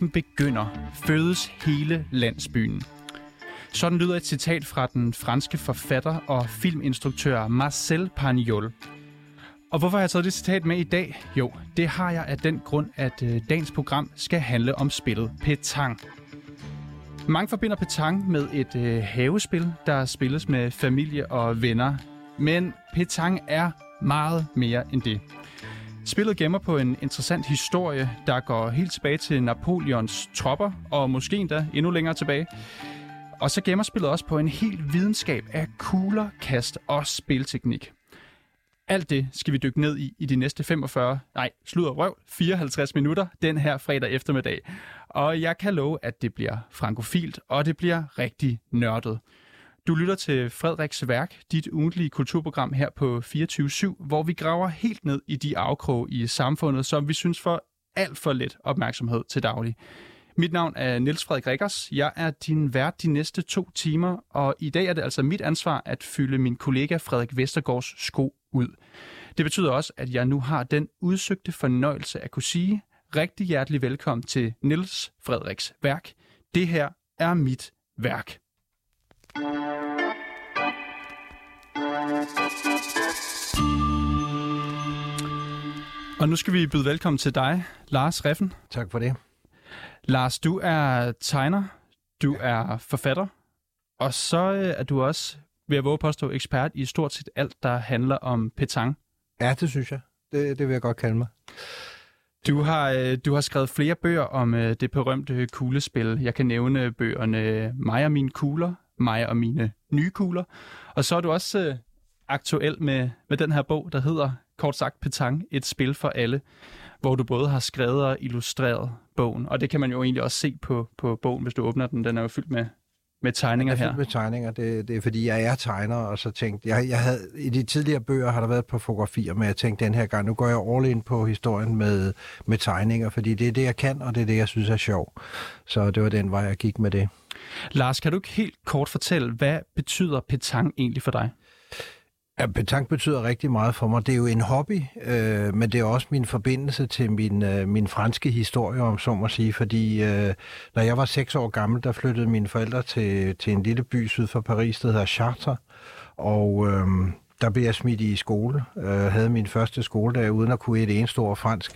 kampen begynder, fødes hele landsbyen. Sådan lyder et citat fra den franske forfatter og filminstruktør Marcel Pagnol. Og hvorfor har jeg taget det citat med i dag? Jo, det har jeg af den grund, at øh, dagens program skal handle om spillet Petang. Mange forbinder Petang med et øh, havespil, der spilles med familie og venner. Men Petang er meget mere end det. Spillet gemmer på en interessant historie, der går helt tilbage til Napoleons tropper, og måske endda endnu længere tilbage. Og så gemmer spillet også på en helt videnskab af kugler, kast og spilteknik. Alt det skal vi dykke ned i i de næste 45, nej, slutter røv, 54 minutter den her fredag eftermiddag. Og jeg kan love, at det bliver frankofilt, og det bliver rigtig nørdet. Du lytter til Frederiks Værk, dit ugentlige kulturprogram her på 24-7, hvor vi graver helt ned i de afkrog i samfundet, som vi synes får alt for lidt opmærksomhed til daglig. Mit navn er Niels Frederik Rikkers. Jeg er din vært de næste to timer, og i dag er det altså mit ansvar at fylde min kollega Frederik Vestergaards sko ud. Det betyder også, at jeg nu har den udsøgte fornøjelse at kunne sige rigtig hjertelig velkommen til Niels Frederiks værk. Det her er mit værk. Og nu skal vi byde velkommen til dig, Lars Reffen. Tak for det. Lars, du er tegner, du er forfatter, og så øh, er du også, vil jeg våge påstå, ekspert i stort set alt, der handler om petang. Ja, det synes jeg. Det, det vil jeg godt kalde mig. Du har, øh, du har skrevet flere bøger om øh, det berømte kuglespil. Jeg kan nævne bøgerne Mig og mine kugler, mig og mine nye kugler. Og så er du også øh, aktuel med, med den her bog, der hedder kort sagt Petang, et spil for alle, hvor du både har skrevet og illustreret bogen. Og det kan man jo egentlig også se på, på bogen, hvis du åbner den. Den er jo fyldt med, med tegninger her. med tegninger. Det, det er fordi, jeg er tegner, og så tænkte jeg, jeg havde, i de tidligere bøger har der været på fotografier, men jeg tænkte den her gang, nu går jeg all in på historien med, med tegninger, fordi det er det, jeg kan, og det er det, jeg synes er sjov. Så det var den vej, jeg gik med det. Lars, kan du ikke helt kort fortælle, hvad betyder petang egentlig for dig? Ja, petanque betyder rigtig meget for mig. Det er jo en hobby, øh, men det er også min forbindelse til min, øh, min franske historie, om så må sige. Fordi øh, når jeg var seks år gammel, der flyttede mine forældre til, til en lille by syd for Paris, der hedder Chartres. Og øh, der blev jeg smidt i skole. Øh, havde min første skoledag uden at kunne et eneste ord fransk.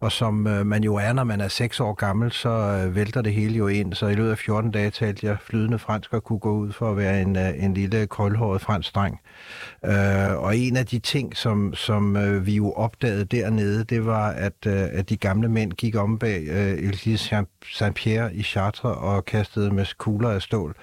Og som øh, man jo er, når man er 6 år gammel, så øh, vælter det hele jo ind. Så i løbet af 14 dage talte jeg flydende fransk og kunne gå ud for at være en, øh, en lille koldhåret fransk dreng. Øh, og en af de ting, som, som øh, vi jo opdagede dernede, det var, at, øh, at de gamle mænd gik om bag øh, Elise Saint-Pierre i Chartres og kastede med kugler af stål.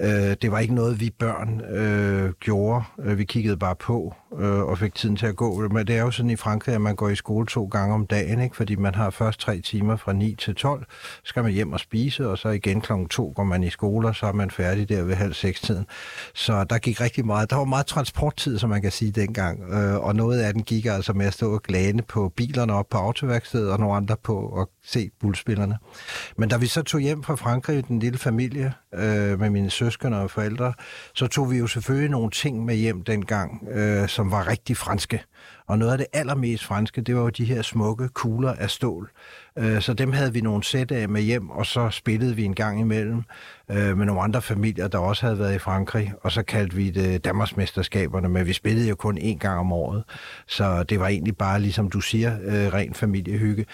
Øh, det var ikke noget, vi børn øh, gjorde. Øh, vi kiggede bare på øh, og fik tiden til at gå. Men det er jo sådan i Frankrig, at man går i skole to gange om dagen, ikke? fordi man har først tre timer fra 9 til 12, så skal man hjem og spise, og så igen klokken 2 går man i skole, og så er man færdig der ved halv seks tiden. Så der gik rigtig meget. Der var meget transporttid, som man kan sige dengang, øh, og noget af den gik altså med at stå og glane på bilerne op på autoværkstedet, og nogle andre på at se bullspillerne. Men da vi så tog hjem fra Frankrig, den lille familie, øh, med mine søskende og forældre, så tog vi jo selvfølgelig nogle ting med hjem dengang, øh, som var rigtig franske. Og noget af det allermest franske, det var jo de her smukke kugler af stål. Øh, så dem havde vi nogle sæt af med hjem, og så spillede vi en gang imellem øh, med nogle andre familier, der også havde været i Frankrig, og så kaldte vi det Danmarksmesterskaberne, men vi spillede jo kun én gang om året. Så det var egentlig bare, ligesom du siger, øh, ren familiehygge.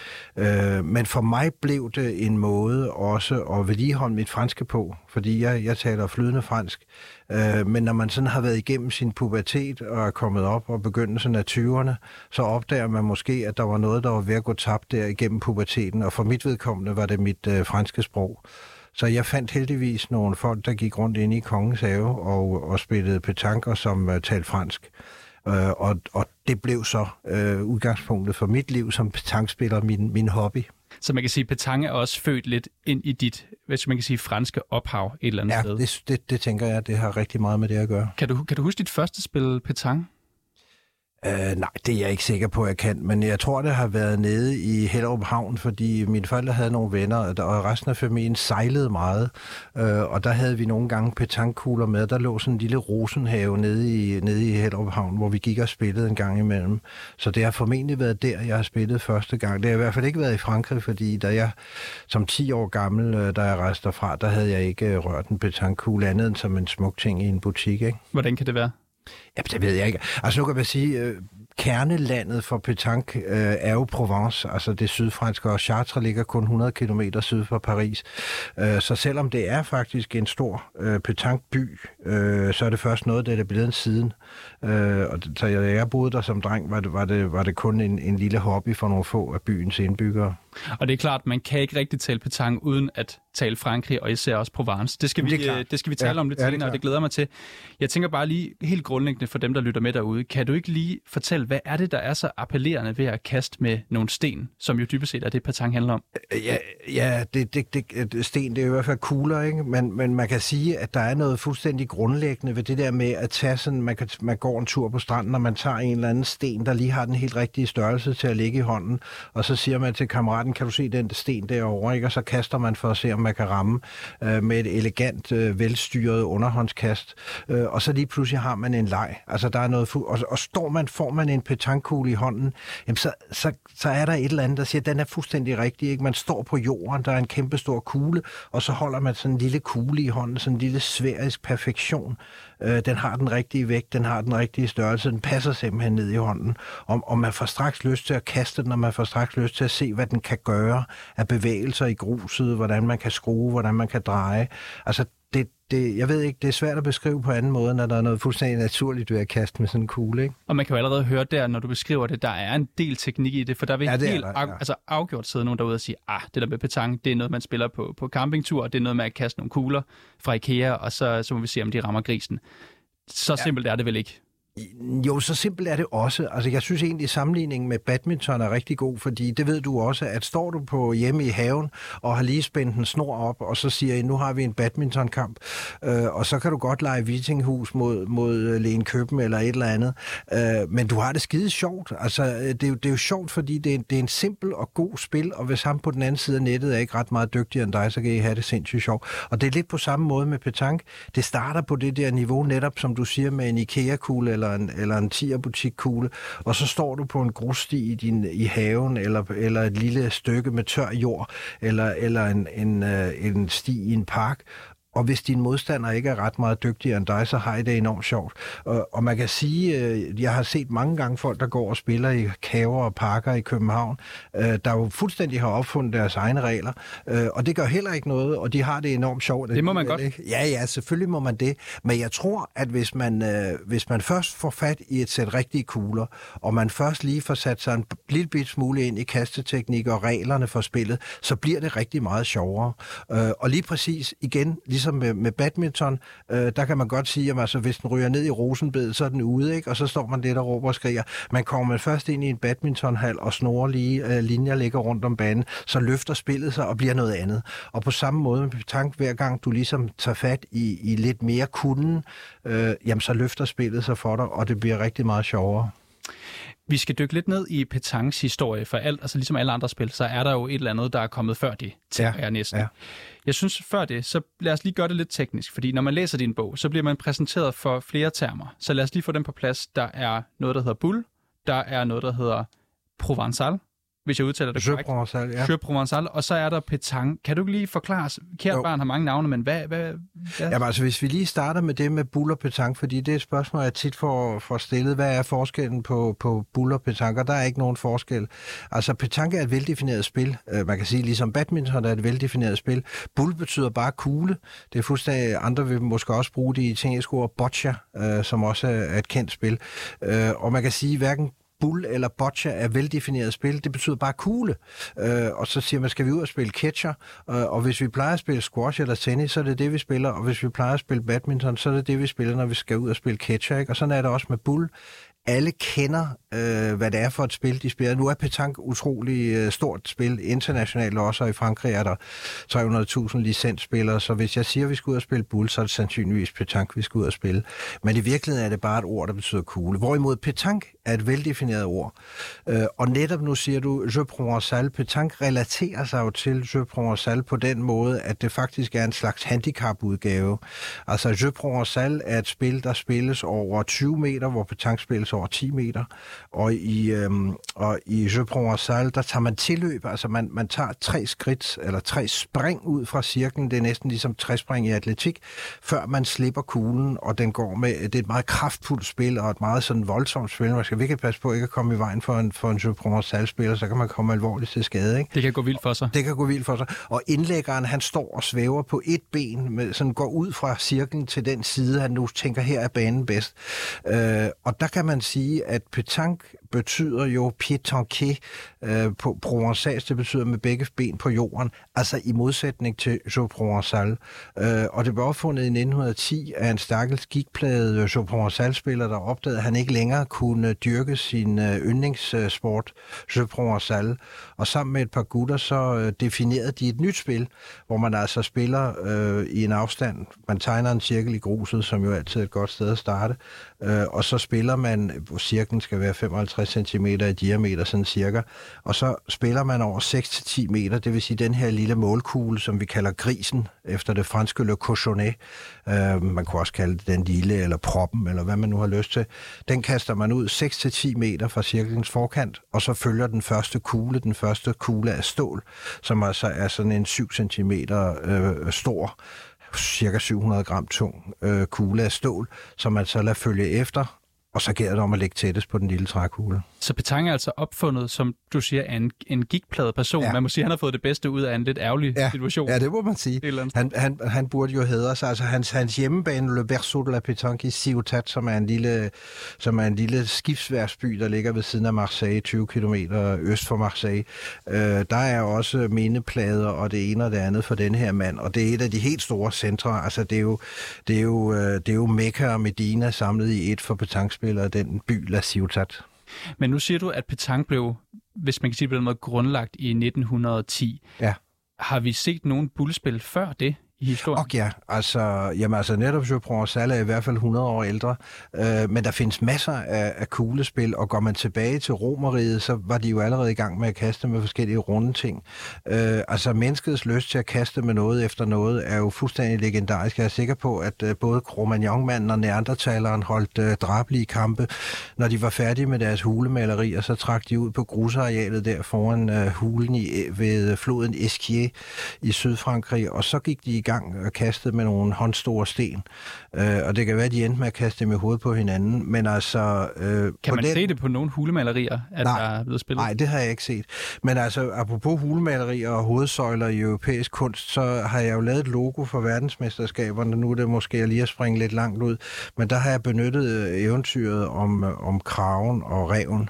Men for mig blev det en måde også at vedligeholde mit franske på, fordi jeg, jeg taler flydende fransk. Øh, men når man sådan har været igennem sin pubertet og er kommet op og begyndelsen af 20'erne, så opdager man måske, at der var noget, der var ved at gå tabt der igennem puberteten, og for mit vedkommende var det mit øh, franske sprog. Så jeg fandt heldigvis nogle folk, der gik rundt ind i Kongens Have og, og spillede petanker, som uh, talte fransk. Uh, og, og det blev så uh, udgangspunktet for mit liv som petankspiller, min, min hobby. Så man kan sige, at petanque er også født lidt ind i dit, hvis man kan sige, franske ophav et eller andet ja, sted. Ja, det, det, det tænker jeg, det har rigtig meget med det at gøre. Kan du, kan du huske dit første spil petanque? Uh, nej, det er jeg ikke sikker på, at jeg kan, men jeg tror, det har været nede i Hellerup Havn, fordi mine forældre havde nogle venner, og resten af familien sejlede meget, uh, og der havde vi nogle gange petankugler med. Der lå sådan en lille rosenhave nede i, nede i Hellerup Havn, hvor vi gik og spillede en gang imellem. Så det har formentlig været der, jeg har spillet første gang. Det har i hvert fald ikke været i Frankrig, fordi da jeg som 10 år gammel, øh, da jeg rejste derfra, der havde jeg ikke øh, rørt en petankugle andet end som en smuk ting i en butik. Ikke? Hvordan kan det være? Ja, det ved jeg ikke. Altså nu kan man sige, øh, kernelandet for petanque øh, er jo Provence, altså det sydfranske, og Chartres ligger kun 100 km syd for Paris. Øh, så selvom det er faktisk en stor øh, petanque-by, øh, så er det først noget, der er blevet siden. Øh, og så jeg, jeg boede der som dreng, var det, var det, var det kun en, en lille hobby for nogle få af byens indbyggere. Og det er klart, man kan ikke rigtig tale petanque uden at tale Frankrig, og især også Provence. Det skal vi, det, øh, det skal vi tale ja, om lidt ja, senere, og det glæder mig til. Jeg tænker bare lige helt grundlæggende for dem, der lytter med derude. Kan du ikke lige fortælle, hvad er det, der er så appellerende ved at kaste med nogle sten, som jo dybest set er det, petanque handler om? Ja, ja det, det, det, sten, det er i hvert fald kugler, ikke? Men, men man kan sige, at der er noget fuldstændig grundlæggende ved det der med at tage sådan, man, kan, man går en tur på stranden, og man tager en eller anden sten, der lige har den helt rigtige størrelse til at ligge i hånden, og så siger man til kammeraten, kan du se den sten derovre, ikke? Og så kaster man for at se, om man kan ramme øh, med et elegant, øh, velstyret underhåndskast. Øh, og så lige pludselig har man en leg. Altså, der er noget fu- og, og står man, får man en petankugle i hånden, jamen, så, så, så er der et eller andet, der siger, at den er fuldstændig rigtig. Ikke? Man står på jorden, der er en kæmpe stor kugle, og så holder man sådan en lille kugle i hånden, sådan en lille sværisk perfektion. Øh, den har den rigtige vægt, den har den rigtige størrelse, den passer simpelthen ned i hånden. Og, og man får straks lyst til at kaste den, og man får straks lyst til at se, hvad den kan gøre af bevægelser i gruset, hvordan man kan skrue, hvordan man kan dreje. Altså, det, det, jeg ved ikke, det er svært at beskrive på anden måde, når der er noget fuldstændig naturligt ved at kaste med sådan en kugle. Ikke? Og man kan jo allerede høre der, når du beskriver det, der er en del teknik i det, for der vil ja, helt der, ja. altså, afgjort sidde nogen derude og sige, ah, det der med petang, det er noget, man spiller på, på campingtur, og det er noget med at kaste nogle kugler fra IKEA, og så, så må vi se, om de rammer grisen. Så ja. simpelt er det vel ikke? Jo, så simpelt er det også. Altså, jeg synes egentlig, at sammenligningen med badminton er rigtig god, fordi det ved du også, at står du på hjemme i haven og har lige spændt en snor op, og så siger I, nu har vi en badmintonkamp, øh, og så kan du godt lege Vitinghus mod, mod øh, Lene Køben eller et eller andet, øh, men du har det skide sjovt. Altså, øh, det er, jo, det er jo sjovt, fordi det er, det er en simpel og god spil, og hvis ham på den anden side af nettet er ikke ret meget dygtigere end dig, så kan I have det sindssygt sjovt. Og det er lidt på samme måde med petanque. Det starter på det der niveau, netop som du siger, med en IKEA-kugle eller en, eller en tierbutikkugle, og så står du på en grussti i, din, i haven, eller, eller et lille stykke med tør jord, eller, eller en, en, øh, en sti i en park, og hvis din modstander ikke er ret meget dygtigere end dig, så har I det enormt sjovt. Og, og man kan sige, øh, jeg har set mange gange folk, der går og spiller i kaver og parker i København, øh, der jo fuldstændig har opfundet deres egne regler. Øh, og det gør heller ikke noget, og de har det enormt sjovt. Det må man godt. Ikke? Ja, ja, selvfølgelig må man det. Men jeg tror, at hvis man, hvis man først får fat i et sæt rigtige kugler, og man først lige får sat sig en lille bit smule ind i kasteteknik og reglerne for spillet, så bliver det rigtig meget sjovere. Og lige præcis igen, lige ligesom med, med badminton, øh, der kan man godt sige, at altså, hvis den ryger ned i rosenbedet, så er den ude, ikke? og så står man lidt og råber og skriger. Man kommer man først ind i en badmintonhal og snor lige øh, linjer ligger rundt om banen, så løfter spillet sig og bliver noget andet. Og på samme måde med tank, hver gang du ligesom tager fat i, i lidt mere kunden, øh, jamen så løfter spillet sig for dig, og det bliver rigtig meget sjovere. Vi skal dykke lidt ned i Petangs historie, for alt, altså ligesom alle andre spil, så er der jo et eller andet, der er kommet før det, tænker ja, jeg næsten. Ja. Jeg synes før det, så lad os lige gøre det lidt teknisk, fordi når man læser din bog, så bliver man præsenteret for flere termer. Så lad os lige få dem på plads. Der er noget, der hedder bull, der er noget, der hedder provençal, hvis jeg udtaler det korrekt. Provençal, ja. Jeu Provençal, og så er der petang. Kan du lige forklare, kært barn har mange navne, men hvad... hvad, hvad? Jamen altså, hvis vi lige starter med det med bull og petang, fordi det er et spørgsmål, jeg tit får, får stillet. Hvad er forskellen på, på bull og petang? Og der er ikke nogen forskel. Altså, petang er et veldefineret spil. Øh, man kan sige, ligesom badminton er et veldefineret spil. Bull betyder bare kugle. Det er fuldstændig... Andre vil måske også bruge det i engelsk ord boccia, øh, som også er et kendt spil. Øh, og man kan sige, hverken bull eller boccia er veldefineret spil. Det betyder bare kugle. Øh, og så siger man, skal vi ud og spille catcher? Øh, og hvis vi plejer at spille squash eller tennis, så er det det, vi spiller. Og hvis vi plejer at spille badminton, så er det det, vi spiller, når vi skal ud og spille catcher. Ikke? Og sådan er det også med bull alle kender, øh, hvad det er for et spil, de spiller. Nu er petanque utrolig øh, stort spil internationalt også, og i Frankrig er der 300.000 licensspillere, så hvis jeg siger, at vi skal ud og spille bull, så er det sandsynligvis petanque, vi skal ud og spille. Men i virkeligheden er det bare et ord, der betyder kugle. Hvorimod petanque er et veldefineret ord. Øh, og netop nu siger du, je Provençal, petanque relaterer sig jo til je Provençal på den måde, at det faktisk er en slags handicapudgave. Altså je Provençal er et spil, der spilles over 20 meter, hvor petanque spilles over 10 meter. Og i, øhm, og i Jeu Provençal, der tager man tilløb, altså man, man tager tre skridt, eller tre spring ud fra cirklen, det er næsten ligesom tre spring i atletik, før man slipper kuglen, og den går med, det er et meget kraftfuldt spil, og et meget sådan voldsomt spil. Man skal virkelig passe på ikke at komme i vejen for en, for en Jeu Provençal-spiller, så kan man komme alvorligt til skade. Ikke? Det kan gå vildt for sig. Det kan gå vildt for sig. Og indlæggeren, han står og svæver på et ben, med, sådan går ud fra cirklen til den side, han nu tænker, her er banen bedst. Øh, og der kan man sige, at petanque betyder jo pétanque øh, på provençalsk, det betyder med begge ben på jorden, altså i modsætning til Jeu Provençal. Øh, og det blev opfundet i 1910 af en stakkels gigplade øh, Jeu Provençal-spiller, der opdagede, at han ikke længere kunne øh, dyrke sin øh, yndlingssport, Jeu Provençal. Og sammen med et par gutter, så øh, definerede de et nyt spil, hvor man altså spiller øh, i en afstand. Man tegner en cirkel i gruset, som jo altid er et godt sted at starte, øh, og så spiller man, hvor cirklen skal være 55 cm i diameter, sådan cirka, og så spiller man over 6-10 meter, det vil sige den her lille målkugle, som vi kalder grisen, efter det franske Le Cochonnet. Øh, man kunne også kalde det den lille, eller proppen, eller hvad man nu har lyst til. Den kaster man ud 6-10 meter fra cirklens forkant, og så følger den første kugle, den første kugle af stål, som altså er sådan en 7 cm øh, stor, cirka 700 gram tung øh, kugle af stål, som man så lader følge efter, og så gælder det om at lægge tættest på den lille trækugle. Så Petanque er altså opfundet, som du siger, af en, en gigplade person. Ja. Man må sige, at han har fået det bedste ud af en lidt ærgerlig ja. situation. Ja, det må man sige. Han, han, han burde jo hedre sig. Altså hans, hans hjemmebane, Le Berceau de la Petanque i Ciutat, som er en lille, som er en lille skibsværksby, der ligger ved siden af Marseille, 20 km øst for Marseille. Øh, der er også mindeplader og det ene og det andet for den her mand, og det er et af de helt store centre. Altså det er jo, det er jo, øh, det er jo Mekka og Medina samlet i et for petanquespillere, den by La Ciutat. Men nu siger du, at petanque blev, hvis man kan sige det på den måde, grundlagt i 1910. Ja. Har vi set nogen bullspil før det i historien? Og ja, altså, jamen, altså netop Jeu Provençal er i hvert fald 100 år ældre, øh, men der findes masser af, af kuglespil, og går man tilbage til Romeriet, så var de jo allerede i gang med at kaste med forskellige runde ting. Øh, altså menneskets lyst til at kaste med noget efter noget er jo fuldstændig legendarisk. Jeg er sikker på, at øh, både Cro-Magnon-manden og Neandertaleren holdt øh, drablige kampe. Når de var færdige med deres hulemalerier, så trak de ud på grusarealet der foran øh, hulen i, ved floden Esquier i Sydfrankrig, og så gik de i gang og kastede med nogle håndstore sten. Øh, og det kan være, at de endte med at kaste dem i hovedet på hinanden, men altså... Øh, kan man den... se det på nogle hulemalerier, at nej, der er blevet spillet? Nej, det har jeg ikke set. Men altså, apropos hulemalerier og hovedsøjler i europæisk kunst, så har jeg jo lavet et logo for verdensmesterskaberne. Nu er det måske lige at springe lidt langt ud, men der har jeg benyttet øh, eventyret om, øh, om kraven og reven,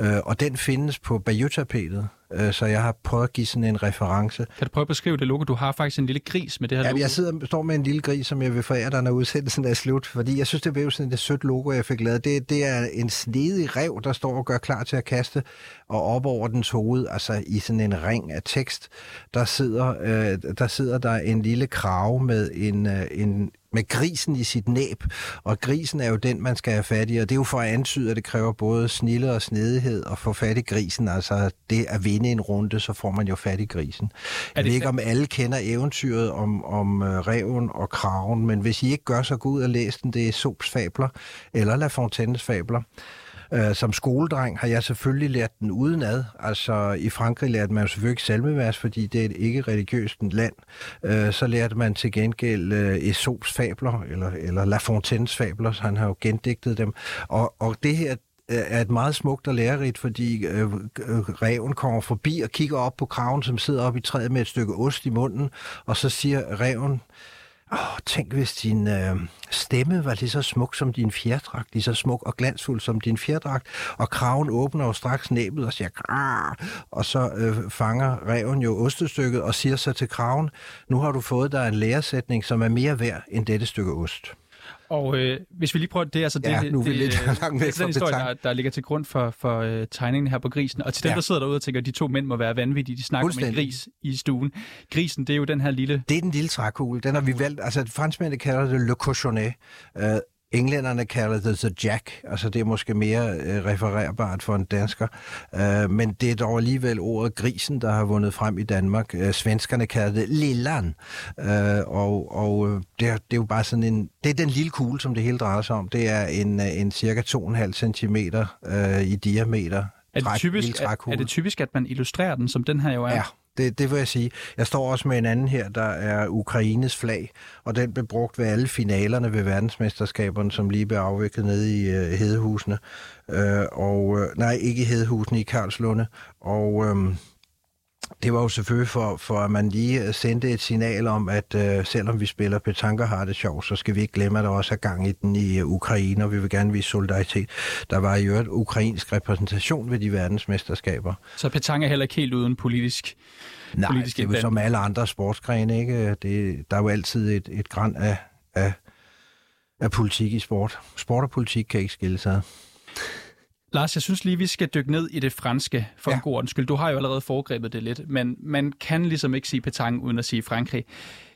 øh, og den findes på Bayeux-tapetet. Øh, så jeg har prøvet at give sådan en reference. Kan du prøve at beskrive det logo? Du har faktisk en lille gris med det her ja, logo. jeg sidder, står med en lille gris, som jeg vil forære dig, når udsendelsen er slut, fordi jeg synes, det er sådan et sødt logo, jeg fik lavet. Det, det er en snedig rev, der står og gør klar til at kaste, og op over dens hoved, altså i sådan en ring af tekst, der sidder, øh, der, sidder der en lille krave med en, øh, en med grisen i sit næb, og grisen er jo den, man skal have fat i, og det er jo for at antyde, at det kræver både snille og snedighed at få fat i grisen, altså det at vinde en runde, så får man jo fat i grisen. Jeg ved ikke, om alle kender eventyret om, om uh, reven og kraven, men hvis I ikke gør, så gå ud og læs den, det er Sops fabler, eller La Fontaines fabler. Øh, som skoledreng har jeg selvfølgelig lært den udenad. Altså i Frankrig lærte man jo selvfølgelig ikke salmevers, fordi det er et ikke-religiøst land. Øh, så lærte man til gengæld øh, Esops fabler, eller, eller La Fontaines fabler, så han har jo gendigtet dem. Og, og det her øh, er et meget smukt og lærerigt, fordi øh, øh reven kommer forbi og kigger op på kraven, som sidder op i træet med et stykke ost i munden, og så siger reven, oh, tænk hvis din øh, stemme var lige så smuk som din fjerdragt, lige så smuk og glansfuld som din fjerdragt, og kraven åbner jo straks næbet og siger Krar! og så øh, fanger reven jo ostestykket og siger så til kraven, nu har du fået dig en læresætning, som er mere værd end dette stykke ost. Og øh, hvis vi lige prøver, det altså det, Ja, nu er det, lidt øh, langt det er den historie, der, der ligger til grund for, for øh, tegningen her på grisen. Og til dem, Ja. der sidder derude og tænker, at de to mænd må være vanvittige, de snakker om en gris i stuen. Grisen, det er jo den her lille... Det er den lille trækugle. Den har vi valgt. Altså, franskmændene kalder det le cochonnet. Uh, englænderne kalder det the jack. Altså, det er måske mere uh, refererbart for en dansker. Uh, men det er dog alligevel ordet grisen, der har vundet frem i Danmark. Uh, svenskerne kalder det lillan. Uh, og og uh, det, er, det er jo bare sådan en... Det er den lille kugle, som det hele drejer sig om. Det er en, uh, en cirka 2,5 cm uh, i diameter. Er det, typisk, er, er det typisk, at man illustrerer den, som den her jo er? Ja, det, det vil jeg sige. Jeg står også med en anden her, der er Ukraines flag, og den blev brugt ved alle finalerne ved verdensmesterskaberne, som lige blev afviklet nede i øh, Hedehusene. Øh, og, øh, nej, ikke i Hedehusene, i Karlslunde. Og øh, det var jo selvfølgelig for, for, at man lige øh, sendte et signal om, at øh, selvom vi spiller petanque og har det sjovt, så skal vi ikke glemme, at der også er gang i den i øh, Ukraine, og vi vil gerne vise solidaritet. Der var i øvrigt ukrainsk repræsentation ved de verdensmesterskaber. Så petanque er heller ikke helt uden politisk... Nej, politisk det er jo som alle andre sportsgrene, ikke? Det, der er jo altid et, et græn af, af, af politik i sport. Sport og politik kan ikke skille sig. Lars, jeg synes lige, vi skal dykke ned i det franske for ja. Ja. god skyld. Du har jo allerede foregrebet det lidt, men man kan ligesom ikke sige petanque uden at sige Frankrig.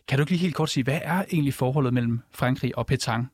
Kan du ikke lige helt kort sige, hvad er egentlig forholdet mellem Frankrig og petanque?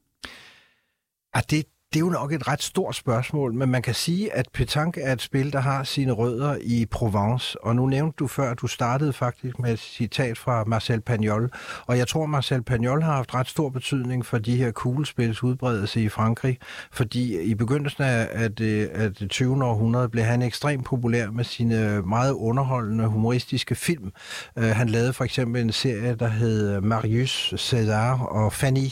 Ah, det, det er jo nok et ret stort spørgsmål, men man kan sige, at petanque er et spil, der har sine rødder i Provence. Og nu nævnte du før, at du startede faktisk med et citat fra Marcel Pagnol. Og jeg tror, Marcel Pagnol har haft ret stor betydning for de her kuglespils udbredelse i Frankrig. Fordi i begyndelsen af, af, det, af det 20. århundrede blev han ekstremt populær med sine meget underholdende humoristiske film. Uh, han lavede for eksempel en serie, der hed Marius, César og Fanny.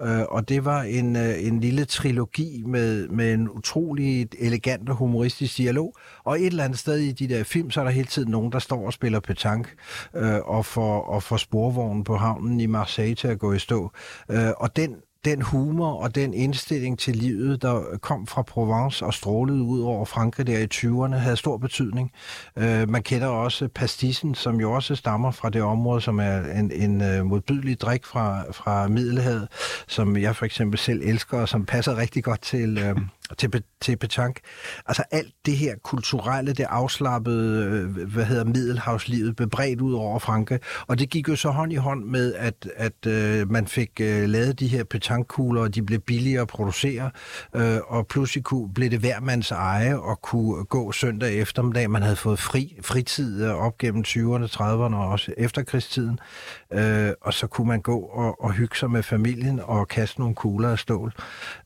Uh, og det var en, uh, en lille trilogi med, med en utrolig elegant og humoristisk dialog. Og et eller andet sted i de der film, så er der hele tiden nogen, der står og spiller petanque øh, og, får, og får sporvognen på havnen i Marseille til at gå i stå. Øh, og den den humor og den indstilling til livet, der kom fra Provence og strålede ud over Frankrig der i 20'erne, havde stor betydning. Øh, man kender også pastissen, som jo også stammer fra det område, som er en, en øh, modbydelig drik fra, fra Middelhavet, som jeg for eksempel selv elsker, og som passer rigtig godt til, øh, til, til petanque. Altså alt det her kulturelle, det afslappede, øh, hvad hedder middelhavslivet, bebredt ud over Franke. og det gik jo så hånd i hånd med, at, at øh, man fik øh, lavet de her petankugler, og de blev billigere at producere, øh, og pludselig kunne, blev det hver mands eje og kunne gå søndag eftermiddag. Man havde fået fri, fritid øh, op gennem 20'erne, 30'erne og også efterkrigstiden, øh, og så kunne man gå og, og hygge sig med familien og kaste nogle kugler af stål.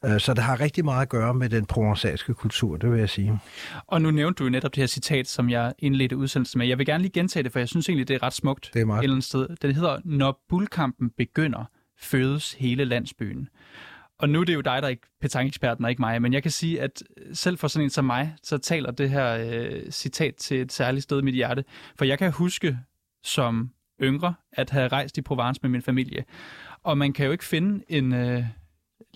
Øh, så det har rigtig meget at gøre med den provençalske kultur, det vil jeg sige. Og nu nævnte du jo netop det her citat, som jeg indledte udsendelsen med. Jeg vil gerne lige gentage det, for jeg synes egentlig, det er ret smukt. Det er meget. Et eller andet sted. Det hedder, når bullkampen begynder, fødes hele landsbyen. Og nu er det jo dig, der er ikke petanque-eksperten og ikke mig, men jeg kan sige, at selv for sådan en som mig, så taler det her øh, citat til et særligt sted i mit hjerte. For jeg kan huske som yngre at have rejst i Provence med min familie. Og man kan jo ikke finde en øh,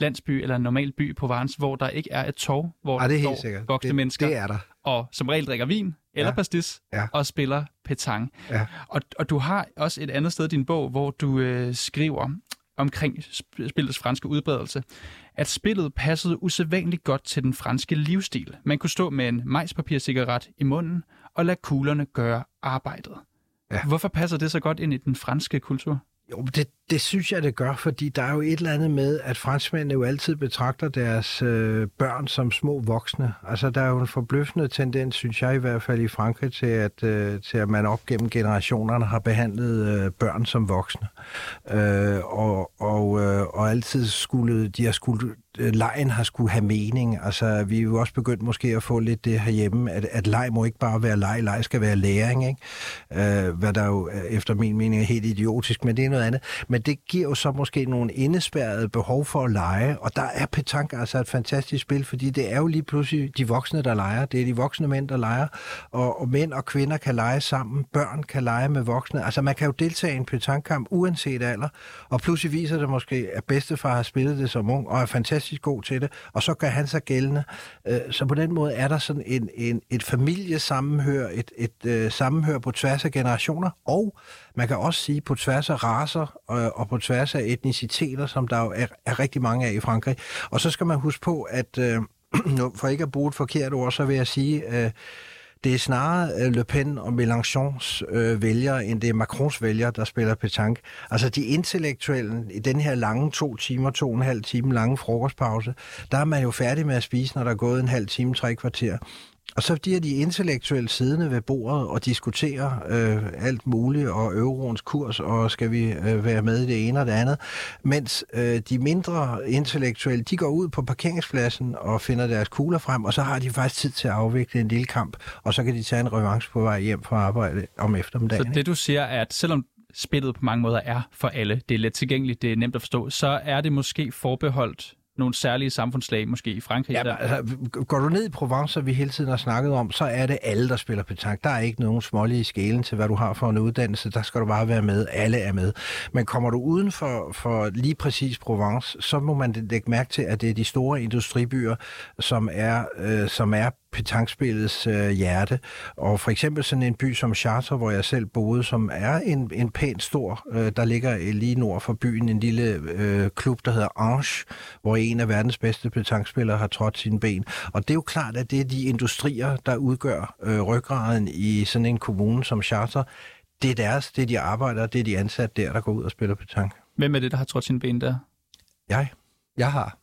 landsby eller en normal by i Provence, hvor der ikke er et torv, hvor Ah, det er der står voksne det, mennesker Det er der. og som regel drikker vin eller Ja. pastis Ja. og spiller petanque. Ja. Og, og du har også et andet sted i din bog, hvor du øh, skriver omkring sp- spillets franske udbredelse, at spillet passede usædvanligt godt til den franske livsstil. Man kunne stå med en majspapircigaret i munden og lade kuglerne gøre arbejdet. Ja. Hvorfor passer det så godt ind i den franske kultur? Jo, det, det synes jeg, det gør, fordi der er jo et eller andet med, at franskmændene jo altid betragter deres øh, børn som små voksne. Altså, der er jo en forbløffende tendens, synes jeg i hvert fald i Frankrig, til at, øh, til at man op gennem generationerne har behandlet øh, børn som voksne. Øh, og, og, øh, og altid skulle, de har skulle, Øh, lejen har skulle have mening. Altså, vi er jo også begyndt måske at få lidt det herhjemme, at, at leg må ikke bare være leg, leg skal være læring, ikke? Øh, hvad der jo øh, efter min mening er helt idiotisk, men det er noget andet. Men det giver jo så måske nogle indespærrede behov for at lege, og der er petanque altså et fantastisk spil, fordi det er jo lige pludselig de voksne, der leger. Det er de voksne mænd, der leger, og, og mænd og kvinder kan lege sammen, børn kan lege med voksne. Altså man kan jo deltage i en petanque-kamp uanset alder, og pludselig viser det måske, at bedstefar har spillet det som ung, og er fantastisk fantastisk god til det, og så gør han sig gældende. Øh, så på den måde er der sådan en, en, et familiesammenhør, et, et øh, sammenhør på tværs af generationer, og man kan også sige på tværs af raser og, og på tværs af etniciteter, som der jo er, er rigtig mange af i Frankrig. Og så skal man huske på, at øh, for ikke at bruge et forkert ord, så vil jeg sige, øh, det er snarere øh, Le Pen og Mélenchons øh, vælgere, end det er Macrons vælgere, der spiller petanque. Altså de intellektuelle, i den her lange to timer, to og en halv time lange frokostpause, der er man jo færdig med at spise, når der er gået en halv time, tre kvarter. Og så bliver de intellektuelle siddende ved bordet og diskuterer øh, alt muligt, og euroens kurs, og skal vi øh, være med i det ene og det andet. Mens øh, de mindre intellektuelle, de går ud på parkeringspladsen og finder deres kugler frem, og så har de faktisk tid til at afvikle en lille kamp, og så kan de tage en revanche på vej hjem fra arbejde om eftermiddagen. Så det du siger er, at selvom spillet på mange måder er for alle, det er let tilgængeligt, det er nemt at forstå, så er det måske forbeholdt nogle særlige samfundslag, måske i Frankrig? Ja, der... altså, går du ned i Provence, som vi hele tiden har snakket om, så er det alle, der spiller petanque. Der er ikke nogen smålige skælen til, hvad du har for en uddannelse. Der skal du bare være med. Alle er med. Men kommer du uden for, for lige præcis Provence, så må man lægge mærke til, at det er de store industribyer, som er, øh, som er petankspillets øh, hjerte. Og for eksempel sådan en by som Chartres, hvor jeg selv boede, som er en, en pænt stor, øh, der ligger lige nord for byen, en lille øh, klub, der hedder Ange, hvor en af verdens bedste petankspillere har trådt sine ben. Og det er jo klart, at det er de industrier, der udgør øh, ryggraden i sådan en kommune som Chartres. Det er deres, det er de arbejdere, det er de ansatte der, der går ud og spiller petanque. Hvem er det, der har trådt sine ben der? Jeg. Jeg har.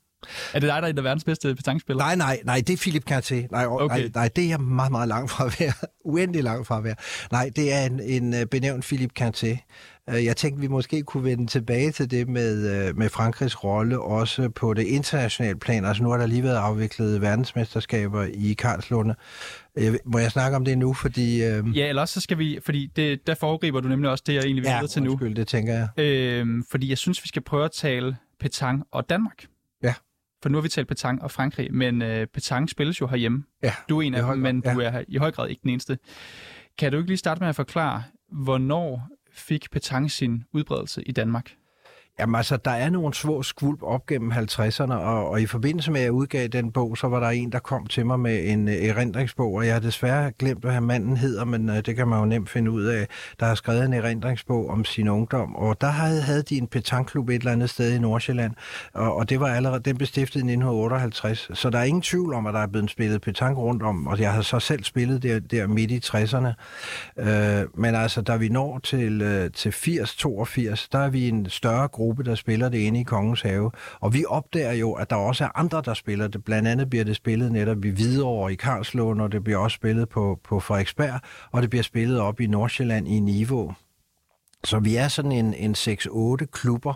Er det dig, der er verdens bedste petankspiller? Nej, nej, nej, det er Philip Carté. Nej, okay. nej, nej, det er meget, meget langt fra at være. Uendelig langt fra at være. Nej, det er en, en øh, benævnt Philip Carté. Øh, jeg tænkte, vi måske kunne vende tilbage til det med, øh, med Frankrigs rolle, også på det internationale plan. Altså nu har der lige været afviklet verdensmesterskaber i Karlslunde. Må jeg snakke om det nu, fordi... Øh... Ja, ellers så skal vi... Fordi det, der foregriber du nemlig også det, jeg egentlig vil ja, til nu. Ja, det tænker jeg. Øh, fordi jeg synes, vi skal prøve at tale petang og Danmark. For nu har vi talt petang og Frankrig, men øh, petang spilles jo herhjemme. Ja, du er en af dem, men ja. du er i høj grad ikke den eneste. Kan du ikke lige starte med at forklare, hvornår fik petang sin udbredelse i Danmark? Jamen altså, der er nogle små skvulp op gennem 50'erne, og, og i forbindelse med, at jeg udgav den bog, så var der en, der kom til mig med en øh, erindringsbog, og jeg har desværre glemt, hvad manden hedder, men øh, det kan man jo nemt finde ud af. Der har skrevet en erindringsbog om sin ungdom, og der havde, havde de en petanklub et eller andet sted i Nordsjælland, og, og det var allerede, den blev stiftet i 1958, så der er ingen tvivl om, at der er blevet spillet petank rundt om, og jeg har så selv spillet der, der midt i 60'erne. øh, men altså, da vi når til, øh, til 80-82, der er vi en større gruppe, gruppe, der spiller det inde i Kongens Have. Og vi opdager jo, at der også er andre, der spiller det. Blandt andet bliver det spillet netop i Hvidovre i Karlslund, og det bliver også spillet på, på Frederiksberg, og det bliver spillet op i Nordsjælland i Niveau. Så vi er sådan en, en 6-8 klubber,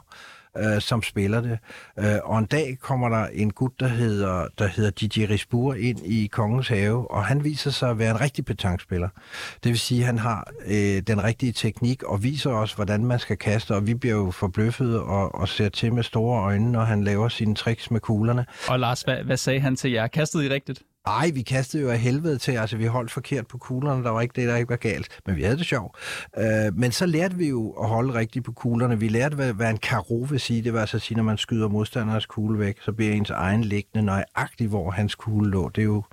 øh, som spiller det. Øh, og en dag kommer der en gut, der hedder, der hedder Didier Risbourg ind i Kongens Have, og han viser sig at være en rigtig petankspiller. Det vil sige, at han har øh, den rigtige teknik og viser os, hvordan man skal kaste, og vi bliver jo forbløffet og, og ser til med store øjne, når han laver sine tricks med kuglerne. Og Lars, hvad, hvad sagde han til jer? Kastede I rigtigt? Ej, vi kastede jo af helvede til, altså vi holdt forkert på kuglerne, der var ikke det, der ikke var galt, men vi havde det sjovt. Øh, men så lærte vi jo at holde rigtigt på kuglerne. Vi lærte, hvad, hvad en karo vil sige. Det var altså at sige, når man skyder modstanderens kugle væk, så bliver ens egen liggende nøjagtigt, hvor hans kugle lå. Det er jo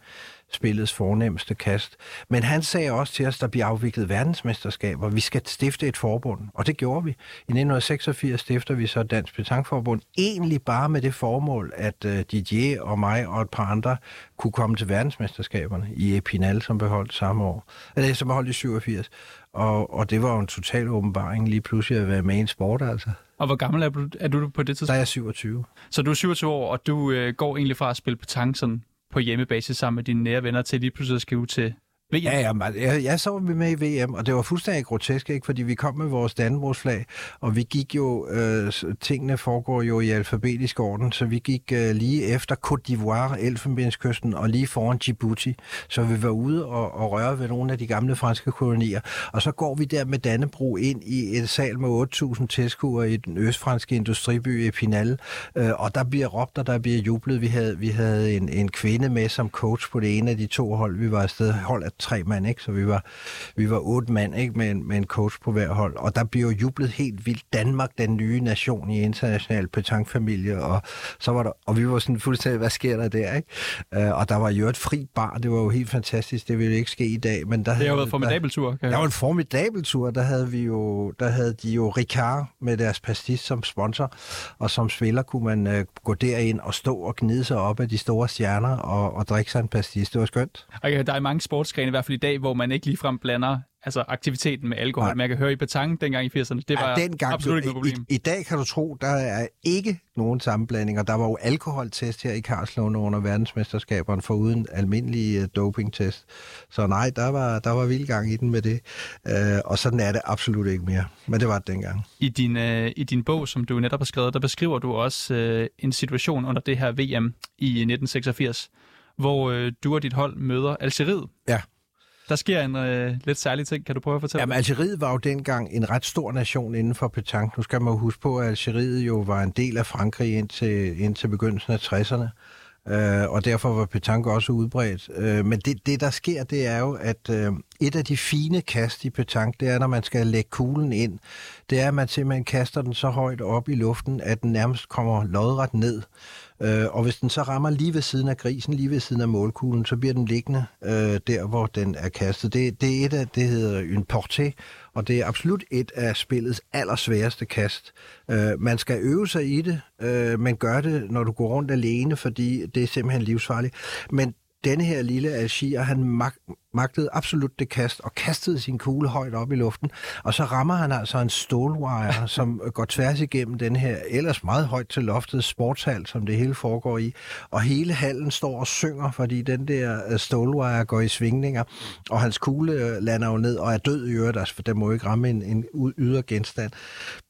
spillets fornemmeste kast. Men han sagde også til os, der bliver afviklet verdensmesterskaber. Vi skal stifte et forbund, og det gjorde vi. I 1986 stifter vi så Dansk Petankforbund, egentlig bare med det formål, at uh, Didier og mig og et par andre kunne komme til verdensmesterskaberne i Epinal, som beholdt samme år. Eller som beholdt i 87. Og, og det var jo en total åbenbaring lige pludselig at være med i en sport, altså. Og hvor gammel er du, er du på det tidspunkt? Der er jeg 27. Så du er 27 år, og du øh, går egentlig fra at spille petanque sådan på hjemmebase sammen med dine nære venner til lige pludselig at skrive til VM. Ja, ja, man, jeg, jeg så vi med i VM, og det var fuldstændig grotesk, ikke? fordi vi kom med vores Dannebrogsflag, og vi gik jo, øh, tingene foregår jo i alfabetisk orden, så vi gik øh, lige efter Côte d'Ivoire, Elfenbenskysten, og lige foran Djibouti, så vi var ude og, og røre ved nogle af de gamle franske kolonier, og så går vi der med Dannebro ind i et sal med 8.000 tilskuere i den østfranske industriby Epinal, øh, og der bliver råbt, og der bliver jublet. Vi havde, vi havde en, en kvinde med som coach på det ene af de to hold, vi var afsted, hold af tre mand, ikke? Så vi var, vi var otte mand, ikke? Med en, med en coach på hver hold. Og der blev jublet helt vildt. Danmark, den nye nation i international petankfamilie. Og, så var der, og vi var sådan fuldstændig, hvad sker der der, ikke? Uh, og der var jo et fri bar. Det var jo helt fantastisk. Det ville ikke ske i dag. Men der det har jo været en formidabel tur. Der var en formidabel tur. Der havde, vi jo, der havde de jo Ricard med deres pastis som sponsor. Og som spiller kunne man uh, gå derind og stå og gnide sig op af de store stjerner og, og drikke sig en pastis. Det var skønt. Okay, der er mange sportsgrene, i hvert fald i dag, hvor man ikke ligefrem blander altså aktiviteten med alkohol. Nej. Men jeg kan høre i betang dengang i 80'erne, det var ja, dengang, absolut ikke noget problem. I, I dag kan du tro, der er ikke nogen sammenblandinger. Der var jo alkoholtest her i Karlslunde under verdensmesterskaberne for uden almindelig uh, dopingtest. Så nej, der var, der var vild gang i den med det. Uh, og sådan er det absolut ikke mere. Men det var det dengang. I din, uh, I din bog, som du netop har skrevet, der beskriver du også uh, en situation under det her VM i 1986, hvor uh, du og dit hold møder Algeriet. Ja. Der sker en øh, lidt særlig ting. Kan du prøve at fortælle? Jamen, Algeriet var jo dengang en ret stor nation inden for petanque. Nu skal man jo huske på, at Algeriet jo var en del af Frankrig indtil, indtil begyndelsen af 60'erne. Øh, og derfor var petanque også udbredt. Øh, men det, det, der sker, det er jo, at øh, et af de fine kast i petanque, det er, når man skal lægge kuglen ind, det er, at man simpelthen kaster den så højt op i luften, at den nærmest kommer lodret ned. Øh, og hvis den så rammer lige ved siden af grisen, lige ved siden af målkuglen, så bliver den liggende øh, der, hvor den er kastet. Det, det er et af, det hedder en porté, og det er absolut et af spillets allersværeste kast. Øh, man skal øve sig i det, øh, man gør det, når du går rundt alene, fordi det er simpelthen livsfarligt. Men denne her lille Algier, han mag- magtede absolut det kast og kastede sin kugle højt op i luften. Og så rammer han altså en stålwire, som går tværs igennem den her ellers meget højt til loftet sportshal, som det hele foregår i. Og hele hallen står og synger, fordi den der øh, stålwire går i svingninger, og hans kugle øh, lander jo ned og er død i øvrigt, altså, for den må ikke ramme en, en ydre genstand.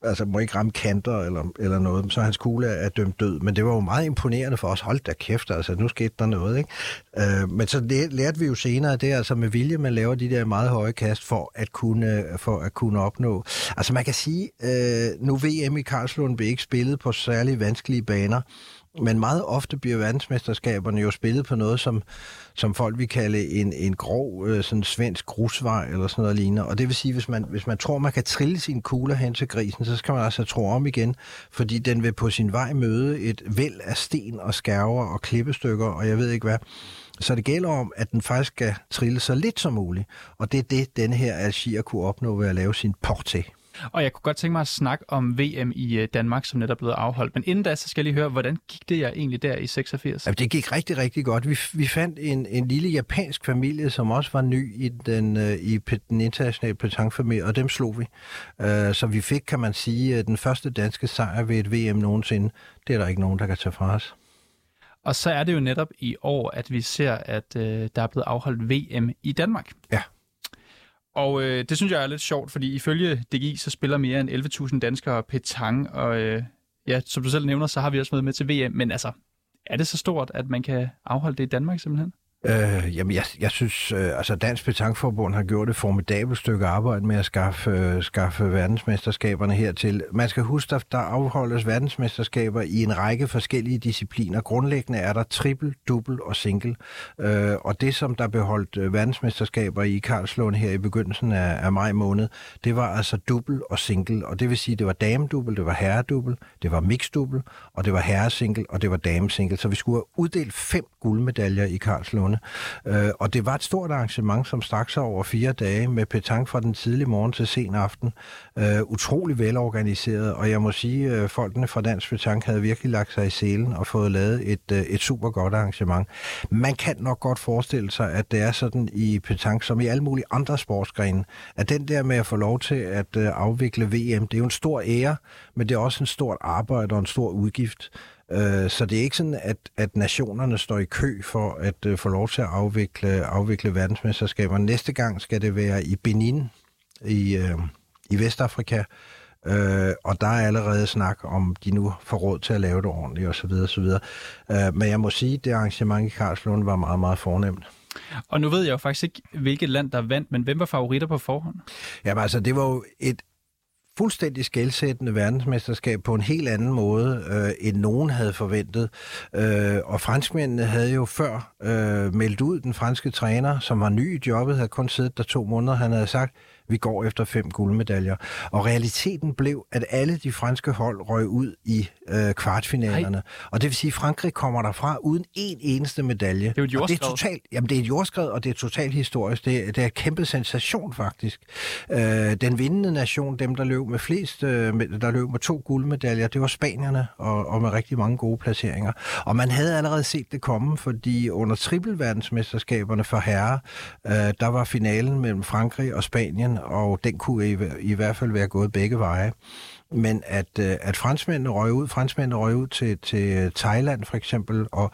Altså må ikke ramme kanter eller, eller noget, så hans kugle er dømt død. Men det var jo meget imponerende for os. Hold da kæft, altså nu skete der noget, ikke? Øh, men så lærte vi jo senere, det er altså med vilje, man laver de der meget høje kast for at kunne, for at kunne opnå. Altså man kan sige, øh, nu VM i Karlslund bliver ikke spillet på særlig vanskelige baner, men meget ofte bliver verdensmesterskaberne jo spillet på noget, som, som folk vil kalde en, en grov øh, sådan svensk grusvej eller sådan noget lignende. Og det vil sige, hvis man, hvis man tror, man kan trille sin kugler hen til grisen, så skal man altså tro om igen, fordi den vil på sin vej møde et væld af sten og skærver og klippestykker, og jeg ved ikke hvad. Så det gælder om, at den faktisk skal trille så lidt som muligt. Og det er det, denne her Algier kunne opnå ved at lave sin porté. Og jeg kunne godt tænke mig at snakke om VM i øh, Danmark, som netop er blevet afholdt. Men inden da, så skal jeg lige høre, hvordan gik det jer egentlig der i 86? Ja, det gik rigtig, rigtig godt. Vi, vi fandt en, en lille japansk familie, som også var ny i den, øh, i den internationale petanquefamilie, og dem slog vi. Uh, så vi fik, kan man sige, den første danske sejr ved et VM nogensinde. Det er der ikke nogen, der kan tage fra os. Og så er det jo netop i år, at vi ser, at øh, der er blevet afholdt VM i Danmark. Ja. Og øh, det synes jeg er lidt sjovt, fordi ifølge DGI, så spiller mere end 11.000 danskere petang, og øh, ja, som du selv nævner, så har vi også været med til VM, men altså, er det så stort, at man kan afholde det i Danmark simpelthen? Øh, jamen, jeg, jeg synes, øh, altså Dansk Petankforbund har gjort et formidabelt stykke arbejde med at skaffe, øh, skaffe verdensmesterskaberne hertil. Man skal huske, at der afholdes verdensmesterskaber i en række forskellige discipliner. Grundlæggende er der triple, dubbel og single. Øh, og det, som der beholdt øh, verdensmesterskaber i Karlslund her i begyndelsen af, af maj måned, det var altså dubbel og single. Og det vil sige, det var damedubbel, det var herredubbel, det var mixdubbel, og det var herresingle, og det var damesingle. Så vi skulle have uddelt fem guldmedaljer i Karlslunde måned. Øh, og det var et stort arrangement, som strakte sig over fire dage med petang fra den tidlige morgen til sen aften. Øh, utrolig velorganiseret, og jeg må sige, øh, folkene fra Dansk Petang havde virkelig lagt sig i selen og fået lavet et, øh, et super godt arrangement. Man kan nok godt forestille sig, at det er sådan i petang, som i alle mulige andre sportsgrene, at den der med at få lov til at øh, afvikle VM, det er jo en stor ære, men det er også en stort arbejde og en stor udgift. Øh, så det er ikke sådan, at, at nationerne står i kø for at uh, få lov til at afvikle, afvikle verdensmesterskaber. Næste gang skal det være i Benin i, uh, i Vestafrika, uh, og der er allerede snak om, de nu får råd til at lave det ordentligt osv. osv. Uh, men jeg må sige, at det arrangement i Karlslund var meget, meget fornemt. Og nu ved jeg jo faktisk ikke, hvilket land der vandt, men hvem var favoritter på forhånd? Jamen altså, det var jo et fuldstændig skældsættende verdensmesterskab på en helt anden måde, øh, end nogen havde forventet. Øh, og franskmændene havde jo før øh, meldt ud den franske træner, som var ny i jobbet, havde kun siddet der to måneder. Han havde sagt, vi går efter fem guldmedaljer. Og realiteten blev, at alle de franske hold røg ud i øh, kvartfinalerne. Ej. Og det vil sige, at Frankrig kommer derfra uden en eneste medalje. Det er jo et det er totalt, jamen det er et jordskred, og det er totalt historisk. Det er, det er et kæmpe sensation faktisk. Øh, den vindende nation, dem der løb med flest, øh, der løb med to guldmedaljer, det var spanierne, og, og med rigtig mange gode placeringer. Og man havde allerede set det komme, fordi under trippelverdensmesterskaberne for herre, øh, der var finalen mellem Frankrig og Spanien, og den kunne i, i hvert fald være gået begge veje. Men at, øh, at franskmændene røg ud, franskmændene røg ud til, til Thailand for eksempel, og,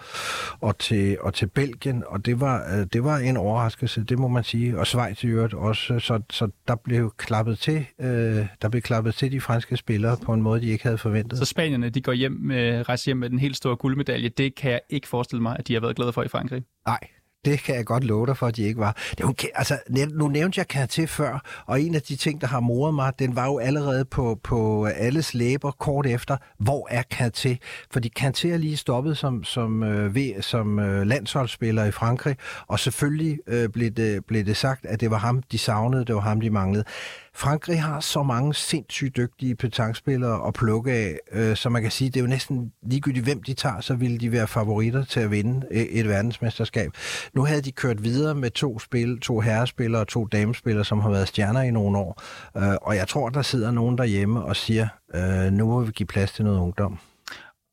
og, til, og til Belgien, og det var, øh, det var en overraskelse, det må man sige, og Schweiz i øvrigt også, så, så der blev klappet til, øh, der blev klappet til de franske spillere på en måde, de ikke havde forventet. Så spanierne, de går hjem med, rejser hjem med den helt store guldmedalje, det kan jeg ikke forestille mig, at de har været glade for i Frankrig. Nej, det kan jeg godt love dig for, at de ikke var. Det var altså, nu nævnte jeg til før, og en af de ting, der har moret mig, den var jo allerede på, på alles læber kort efter. Hvor er Kanté? Fordi Kanté er lige stoppet som, som, øh, ved, som øh, landsholdsspiller i Frankrig, og selvfølgelig øh, blev, det, blev det sagt, at det var ham, de savnede, det var ham, de manglede. Frankrig har så mange sindssygt dygtige petangspillere at plukke af, øh, så man kan sige, det er jo næsten ligegyldigt, hvem de tager, så ville de være favoritter til at vinde øh, et verdensmesterskab. Nu havde de kørt videre med to spil, to herrespillere og to damespillere, som har været stjerner i nogle år, øh, og jeg tror, der sidder nogen derhjemme og siger, øh, nu må vi give plads til noget ungdom.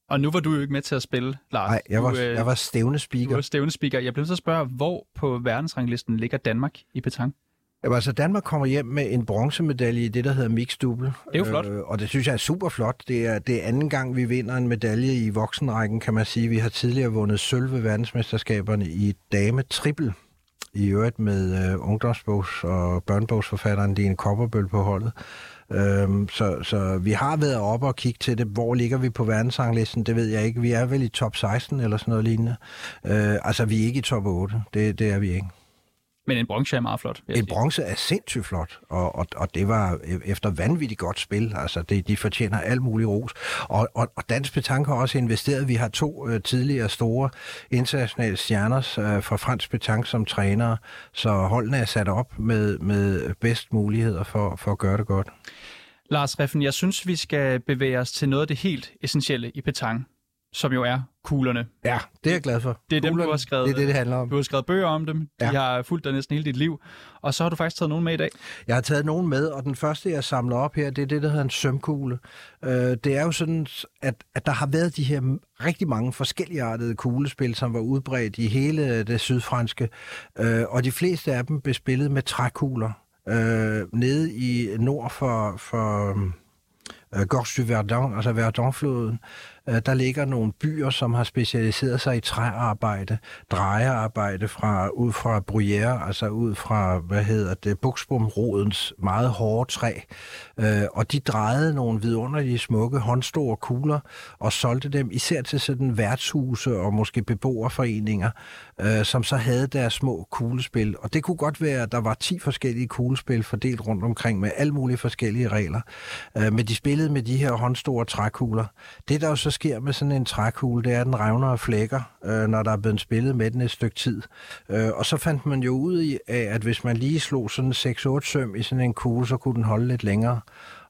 Og nu var du jo ikke med til at spille, Lars. Nej, jeg var, du, øh, jeg var stævnespeaker. Du var stævnespeaker. Jeg blev så at spørge, hvor på verdensranglisten ligger Danmark i petang? Jamen, altså Danmark kommer hjem med en bronzemedalje i det, der hedder mixed double. Det er jo flot. Øh, og det synes jeg er super flot. Det er, det er anden gang, vi vinder en medalje i voksenrækken, kan man sige. Vi har tidligere vundet sølv ved verdensmesterskaberne i dame triple. I øvrigt med øh, ungdomsbogs- og børnebogsforfatteren Line Kopperbøl på holdet. Øhm, så, så vi har været oppe og kigge til det. Hvor ligger vi på verdensranglisten? Det ved jeg ikke. Vi er vel i top 16 eller sådan noget lignende. Øh, altså, vi er ikke i top 8. Det, det er vi ikke. Men en bronze er meget flot. En bronze er sindssygt flot, og, og, og det var efter vanvittigt godt spil. Altså, det, de fortjener alt muligt ros. Og, og, og Dansk Betank har også investeret. Vi har to uh, tidligere store internationale stjerner uh, fra Fransk Betank som trænere, så holdene er sat op med, med bedst muligheder for, for at gøre det godt. Lars Reffen, jeg synes, vi skal bevæge os til noget af det helt essentielle i petang som jo er kuglerne. Ja, det er jeg glad for. Det er kuglerne, dem, du har skrevet. Det er det, det handler om. Du har skrevet bøger om dem. De ja. har fulgt dig næsten hele dit liv. Og så har du faktisk taget nogen med i dag. Jeg har taget nogen med, og den første, jeg samler op her, det er det, der hedder en sømkugle. Uh, det er jo sådan, at, at der har været de her rigtig mange forskelligartede kuglespil, som var udbredt i hele det sydfranske. Uh, og de fleste af dem blev spillet med trækugler. Uh, nede i nord for, for uh, Gorge du Verdun, altså Verdun-floden, Øh, Øh, der ligger nogle byer, som har specialiseret sig i træarbejde, drejearbejde fra, ud fra Bruyère, altså ud fra, hvad hedder det, buksbomrodens meget hårde træ. Øh, og de drejede nogle vidunderlige smukke håndstore kugler og solgte dem især til sådan værtshuse og måske beboerforeninger, øh, som så havde deres små kuglespil. Og det kunne godt være, at der var 10 forskellige kuglespil fordelt rundt omkring med alle mulige forskellige regler. Men de spillede med de her håndstore trækugler. Det, der jo så sker med sådan en trækugle, det er, at den revner og flækker, øh, når der er blevet spillet med den et stykke tid. Øh, og så fandt man jo ud af, at hvis man lige slog sådan 6-8 søm i sådan en kugle, så kunne den holde lidt længere.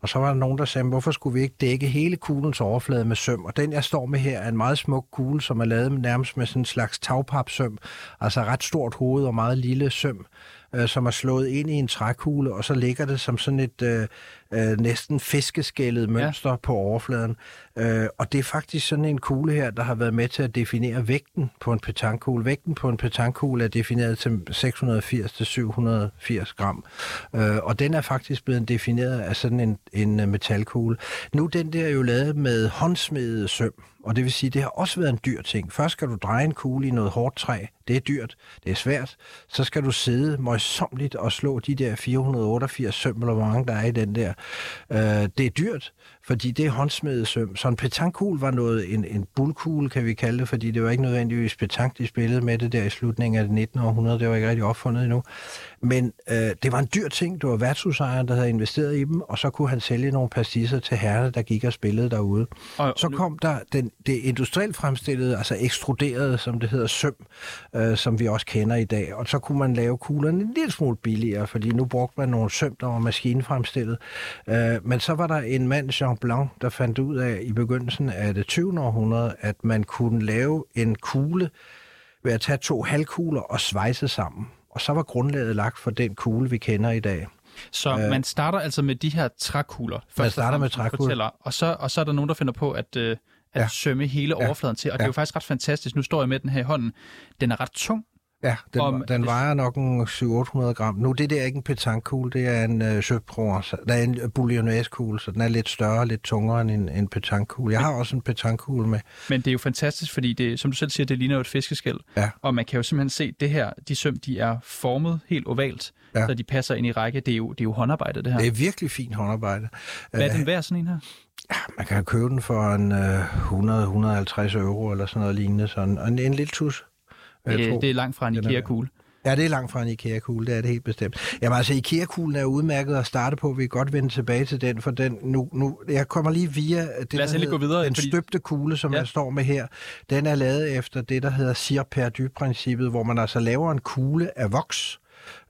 Og så var der nogen, der sagde, hvorfor skulle vi ikke dække hele kuglens overflade med søm? Og den, jeg står med her, er en meget smuk kugle, som er lavet nærmest med sådan en slags tagpapsøm. Altså ret stort hoved og meget lille søm, øh, som er slået ind i en trækugle, og så ligger det som sådan et øh, øh, næsten fiskeskældet mønster ja. på overfladen. Øh, og det er faktisk sådan en kugle her, der har været med til at definere vægten på en petankugle. Vægten på en petankugle er defineret til 680-780 gram. Øh, og den er faktisk blevet defineret af sådan en, en metalkugle. Nu den der er jo lavet med håndsmedede søm, og det vil sige, det har også været en dyr ting. Først skal du dreje en kugle i noget hårdt træ. Det er dyrt, det er svært. Så skal du sidde møjsomligt og slå de der 488 søm, eller hvor mange der er i den der. Øh, det er dyrt, fordi det er håndsmedet søm. Så en petankkugle var noget, en, en bullkugle kan vi kalde det, fordi det var ikke nødvendigvis petank, de spillede med det der i slutningen af det 19. århundrede. Det var ikke rigtig opfundet endnu. Men øh, det var en dyr ting. Det var værtshusejeren, der havde investeret i dem, og så kunne han sælge nogle pastisser til herrerne, der gik og spillede derude. Og, så kom der den, det industrielt fremstillede, altså ekstruderede, som det hedder, søm, øh, som vi også kender i dag. Og så kunne man lave kuglerne en lille smule billigere, fordi nu brugte man nogle søm, der var maskinefremstillet. Øh, men så var der en mand, Jean Blanc, der fandt ud af i begyndelsen af det 20. århundrede, at man kunne lave en kugle ved at tage to halvkugler og svejse sammen. Og så var grundlaget lagt for den kugle, vi kender i dag. Så øh, man starter altså med de her trækugler. Man starter med trækugler. Og så, og så er der nogen, der finder på at, øh, at ja. sømme hele ja. overfladen til. Og ja. det er jo faktisk ret fantastisk. Nu står jeg med den her i hånden. Den er ret tung. Ja, den, om, den vejer nok en 700-800 gram. Nu det der er ikke en petankugle, det er en øh, Provence. Der er en bouillonnaise-kugle, så den er lidt større, lidt tungere end en, en petankugle. Jeg har også en petankugle med. Men det er jo fantastisk, fordi det, som du selv siger, det ligner jo et fiskeskæl. Ja. Og man kan jo simpelthen se, det her, de søm, de er formet helt ovalt, ja. så de passer ind i række. Det er jo, det er jo håndarbejde, det her. Det er virkelig fint håndarbejde. Hvad er den værd, sådan en her? Ja, man kan købe den for en uh, 100-150 euro eller sådan noget lignende. Sådan. en, en lille tus. Det, det er langt fra en IKEA-kugle. Ja, det er langt fra en IKEA-kugle, det er det helt bestemt. Jamen altså, IKEA-kuglen er udmærket at starte på. Vi kan godt vende tilbage til den, for den nu, nu jeg kommer lige via det, Lad os der gå videre, den fordi... støbte kugle, som ja. jeg står med her. Den er lavet efter det, der hedder Sir Perdu-princippet, hvor man altså laver en kugle af voks,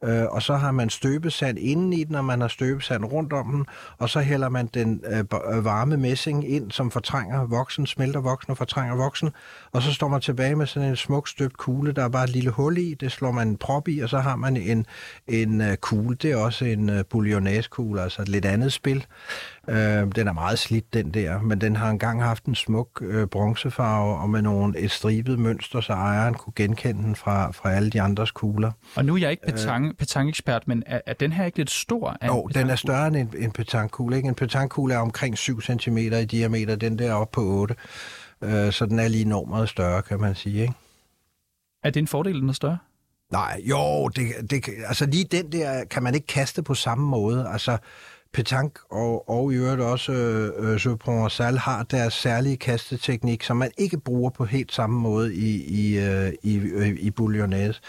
øh, og så har man støbesand inden i den, og man har støbesand rundt om den, og så hælder man den øh, øh, varme messing ind, som fortrænger voksen, smelter voksen og fortrænger voksen, og så står man tilbage med sådan en smuk støbt kugle, der er bare et lille hul i, det slår man en prop i, og så har man en, en uh, kugle, det er også en uh, bouillonnaise-kugle, altså et lidt andet spil. Uh, den er meget slidt, den der, men den har engang haft en smuk uh, bronzefarve og med nogle et stribet mønster, så ejeren kunne genkende den fra, fra alle de andres kugler. Og nu er jeg ikke petang, petang-ekspert, men er, er den her ikke lidt stor? Jo, den er større end en, en petangkugle. Ikke? En petangkugle er omkring 7 cm i diameter, den der op på 8 øh, så den er lige enormt større, kan man sige. Ikke? Er det en fordel, den er større? Nej, jo, det, det, altså lige den der kan man ikke kaste på samme måde. Altså, petanque og, og i øvrigt også øh, øh Jeux Provençal har deres særlige kasteteknik, som man ikke bruger på helt samme måde i, i, øh, i, øh, i bouillonnaise.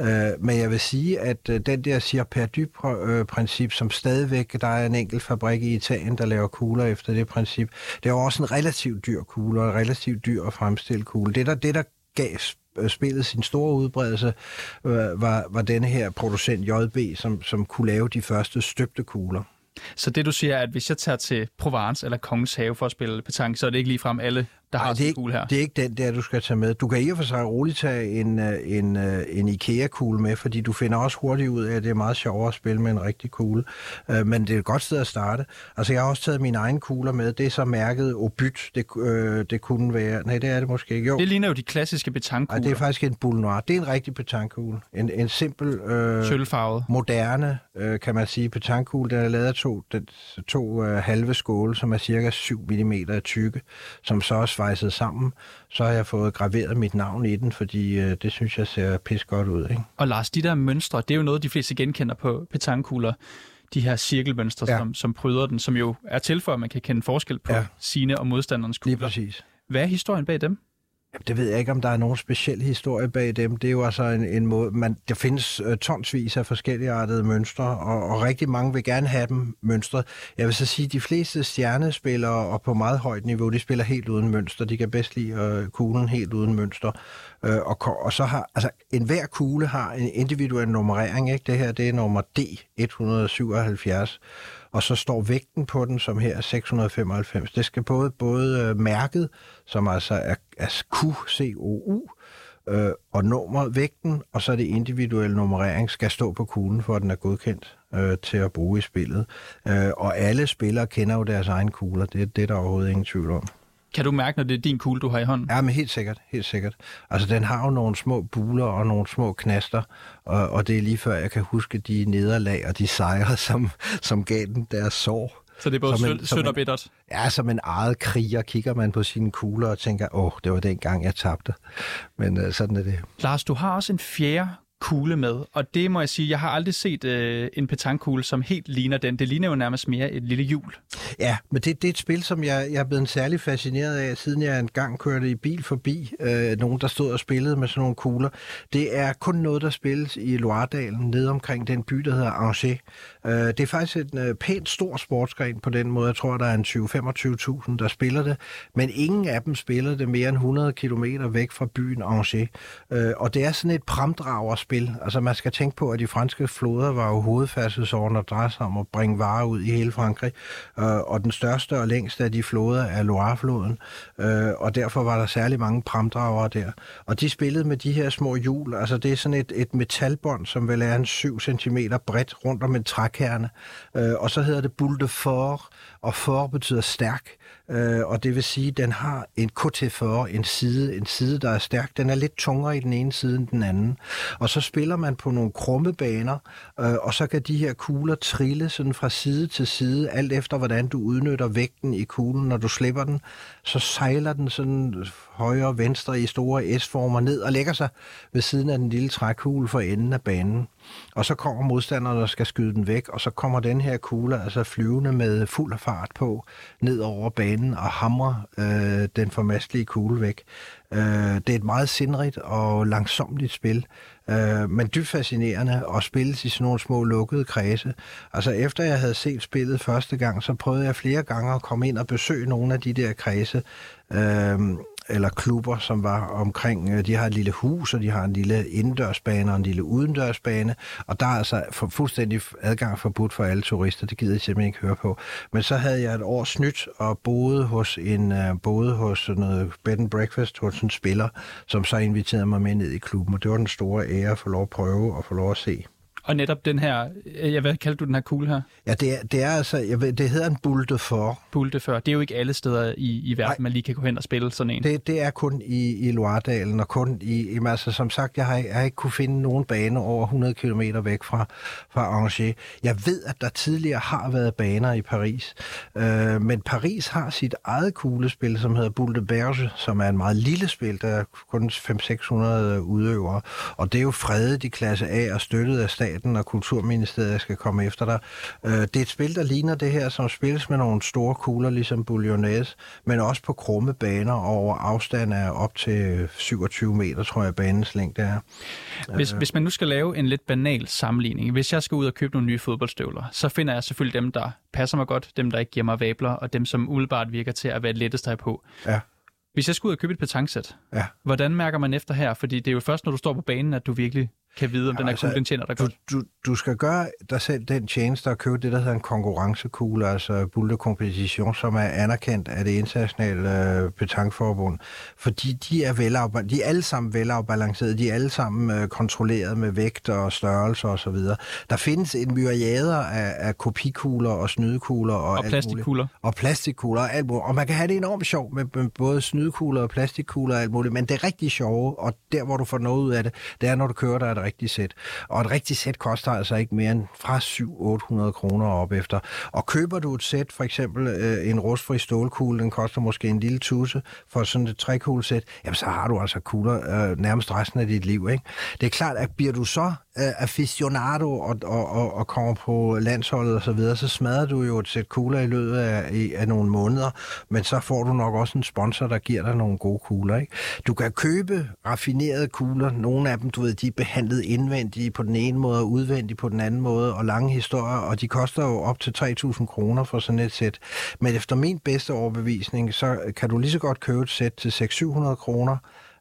Øh, men jeg vil sige, at øh, den der Sir Perdu-princip, som stadigvæk, der er en enkelt fabrik i Italien, der laver kugler efter det princip, det er jo også en relativt dyr kugle, og en relativt dyr at fremstille kugle. Det der, det, der gav øh, spillet sin store udbredelse, øh, var, var denne her producent JB, som, som kunne lave de første støbte kugler. Så det du siger er, at hvis jeg tager til Provence eller Kongens Have for at spille petanque, så er det ikke ligefrem alle, der Ej, har en kugle her? det er ikke den der, du skal tage med. Du kan i og for sig roligt tage en, øh, en, øh, en IKEA-kugle med, fordi du finder også hurtigt ud af, at det er meget sjovere at spille med en rigtig kugle. Øh, men det er et godt sted at starte. Altså, jeg har også taget mine egne kugler med. Det er så mærket Obyt. Det, øh, det kunne være... Nej, det er det måske ikke. Jo. Det ligner jo de klassiske betankugler. Nej, det er faktisk en boule noir. Det er en rigtig petankugle. En, en simpel... Øh, Sølvfarvet. Moderne, øh, kan man sige, petankugle. Den er lavet af to, den, to øh, halve skåle, som er cirka 7 mm tykke, som så er svejset sammen. Så har jeg fået graveret mit navn i den, fordi øh, det synes jeg ser pis godt ud. Ikke? Og Lars, de der mønstre, det er jo noget, de fleste genkender på petankugler de her cirkelmønstre, ja. som, som pryder den, som jo er til for, at man kan kende forskel på ja. sine og modstanderens kugler. Lige præcis. Hvad er historien bag dem? Det ved jeg ikke, om der er nogen speciel historie bag dem. Det er jo altså en, en måde... Man, der findes øh, tonsvis af forskellige artede mønstre, og, og rigtig mange vil gerne have dem mønstret. Jeg vil så sige, at de fleste stjernespillere og på meget højt niveau, de spiller helt uden mønster. De kan bedst lide uh, kuglen helt uden mønster. Uh, øh, og, og så har... Altså, enhver kugle har en individuel nummerering, ikke? Det her, det er nummer D177 og så står vægten på den som her 695. Det skal både, både øh, mærket, som altså er, er QCOU, øh, og nummer, vægten, og så det individuelle nummerering skal stå på kuglen, for at den er godkendt øh, til at bruge i spillet. Øh, og alle spillere kender jo deres egen kugler, det, det er der overhovedet ingen tvivl om. Kan du mærke, når det er din kugle, du har i hånden? Ja, men helt sikkert, helt sikkert. Altså, den har jo nogle små buler og nogle små knaster, og, og det er lige før, jeg kan huske de nederlag og de sejre, som, som gav den deres sår. Så det er både sødt, og bittert. Ja, som en eget kriger kigger man på sine kugler og tænker, åh, det var den gang, jeg tabte. Men øh, sådan er det. Lars, du har også en fjerde kugle med, og det må jeg sige, jeg har aldrig set øh, en petankugle, som helt ligner den. Det ligner jo nærmest mere et lille hjul. Ja, men det, det er et spil, som jeg, jeg er blevet særlig fascineret af, siden jeg engang kørte i bil forbi øh, nogen, der stod og spillede med sådan nogle kugler. Det er kun noget, der spilles i Loiredalen, nede omkring den by, der hedder Angers. Øh, det er faktisk en øh, pænt stor sportsgren på den måde. Jeg tror, der er en 20-25.000, der spiller det, men ingen af dem spiller det mere end 100 km væk fra byen Angers. Øh, og det er sådan et pramdragerspil. Altså man skal tænke på, at de franske floder var jo hovedfærdselsåren og drejede sig om at bringe varer ud i hele Frankrig. Øh, og den største og længste af de floder er Loirefloden. Øh, og derfor var der særlig mange pramdragere der. Og de spillede med de her små hjul. Altså det er sådan et, et metalbånd, som vel er en 7 cm bredt rundt om en trækerne. Øh, og så hedder det boule de fort, og fort betyder stærk. Øh, og det vil sige, at den har en KT for, en side, en side, der er stærk. Den er lidt tungere i den ene side end den anden. Og så spiller man på nogle krumme baner, øh, og så kan de her kugler trille sådan fra side til side, alt efter hvordan du udnytter vægten i kuglen, når du slipper den. Så sejler den sådan højre og venstre i store S-former ned og lægger sig ved siden af den lille trækugle for enden af banen. Og så kommer modstanderne og skal skyde den væk, og så kommer den her kugle altså flyvende med fuld fart på ned over banen og hamrer øh, den formastelige kugle væk. Øh, det er et meget sindrigt og langsomligt spil, øh, men dybt fascinerende og spilles i sådan nogle små lukkede kredse. Altså efter jeg havde set spillet første gang, så prøvede jeg flere gange at komme ind og besøge nogle af de der kredse. Øh, eller klubber, som var omkring, øh, de har et lille hus, og de har en lille indendørsbane og en lille udendørsbane, og der er altså for, fuldstændig adgang forbudt for alle turister, det gider jeg simpelthen ikke høre på. Men så havde jeg et år snydt og boede hos en øh, boede hos noget bed and breakfast hos en spiller, som så inviterede mig med ned i klubben, og det var den store ære at få lov at prøve og få lov at se. Og netop den her, øh, ja, hvad kaldte du den her kugle her? Ja, det er, det er altså, jeg ved, det hedder en boule de fort, Bulle det er jo ikke alle steder i, i verden, Nej. man lige kan gå hen og spille sådan en. Det, det er kun i, i Loiredalen, og kun i, jamen, altså, som sagt, jeg har, jeg har ikke kunne finde nogen bane over 100 km væk fra, fra Angers. Jeg ved, at der tidligere har været baner i Paris, øh, men Paris har sit eget kuglespil, som hedder Boule de Berge, som er en meget lille spil, der er kun 500-600 udøvere, og det er jo fredet i klasse A og støttet af staten, og Kulturministeriet skal komme efter dig. Øh, det er et spil, der ligner det her, som spilles med nogle store kugler, ligesom Bouillonnaise, men også på krumme baner over afstand af op til 27 meter, tror jeg, banens længde er. Hvis, hvis man nu skal lave en lidt banal sammenligning, hvis jeg skal ud og købe nogle nye fodboldstøvler, så finder jeg selvfølgelig dem, der passer mig godt, dem, der ikke giver mig vabler, og dem, som umiddelbart virker til at være lettest at på. Ja, Hvis jeg skal ud og købe et petangsæt, ja. hvordan mærker man efter her? Fordi det er jo først, når du står på banen, at du virkelig kan vide, om Ja, den her altså, kugle, den tjener dig Du, godt. du, du skal gøre dig selv den tjeneste at købe det, der hedder en konkurrencekugle, altså Boule de Competition, som er anerkendt af det internationale øh, petankforbund, fordi de er, velafba- de er alle sammen velafbalancerede, de er alle sammen øh, kontrolleret med vægt og størrelse og så videre. Der findes en myriader af, af kopikugler og snydekugler og, Og alt muligt plastikkugler. og plastikkugler og alt muligt. Og man kan have det enormt sjovt med, med både snydekugler og plastikkugler og alt muligt, men det er rigtig sjovt, og der, hvor du får noget ud af det, det er, når du kører dig et rigtigt sæt. Og et rigtigt sæt koster altså ikke mere end fra 700-800 kroner op efter. Og køber du et sæt, for eksempel øh, en rustfri stålkugle, den koster måske en lille tusse for sådan et trækuglesæt, jamen så har du altså kugler øh, nærmest resten af dit liv. Ikke? Det er klart, at bliver du så øh, aficionado og, og, og, og kommer på landsholdet og så videre, så smadrer du jo et sæt kugler i løbet af, i, af nogle måneder, men så får du nok også en sponsor, der giver dig nogle gode kugler. Ikke? Du kan købe raffinerede kugler, nogle af dem, du ved, de er behandlet indvendigt på den ene måde og udvendigt på den anden måde, og lange historier, og de koster jo op til 3.000 kroner for sådan et sæt. Men efter min bedste overbevisning, så kan du lige så godt købe et sæt til 600-700 kroner,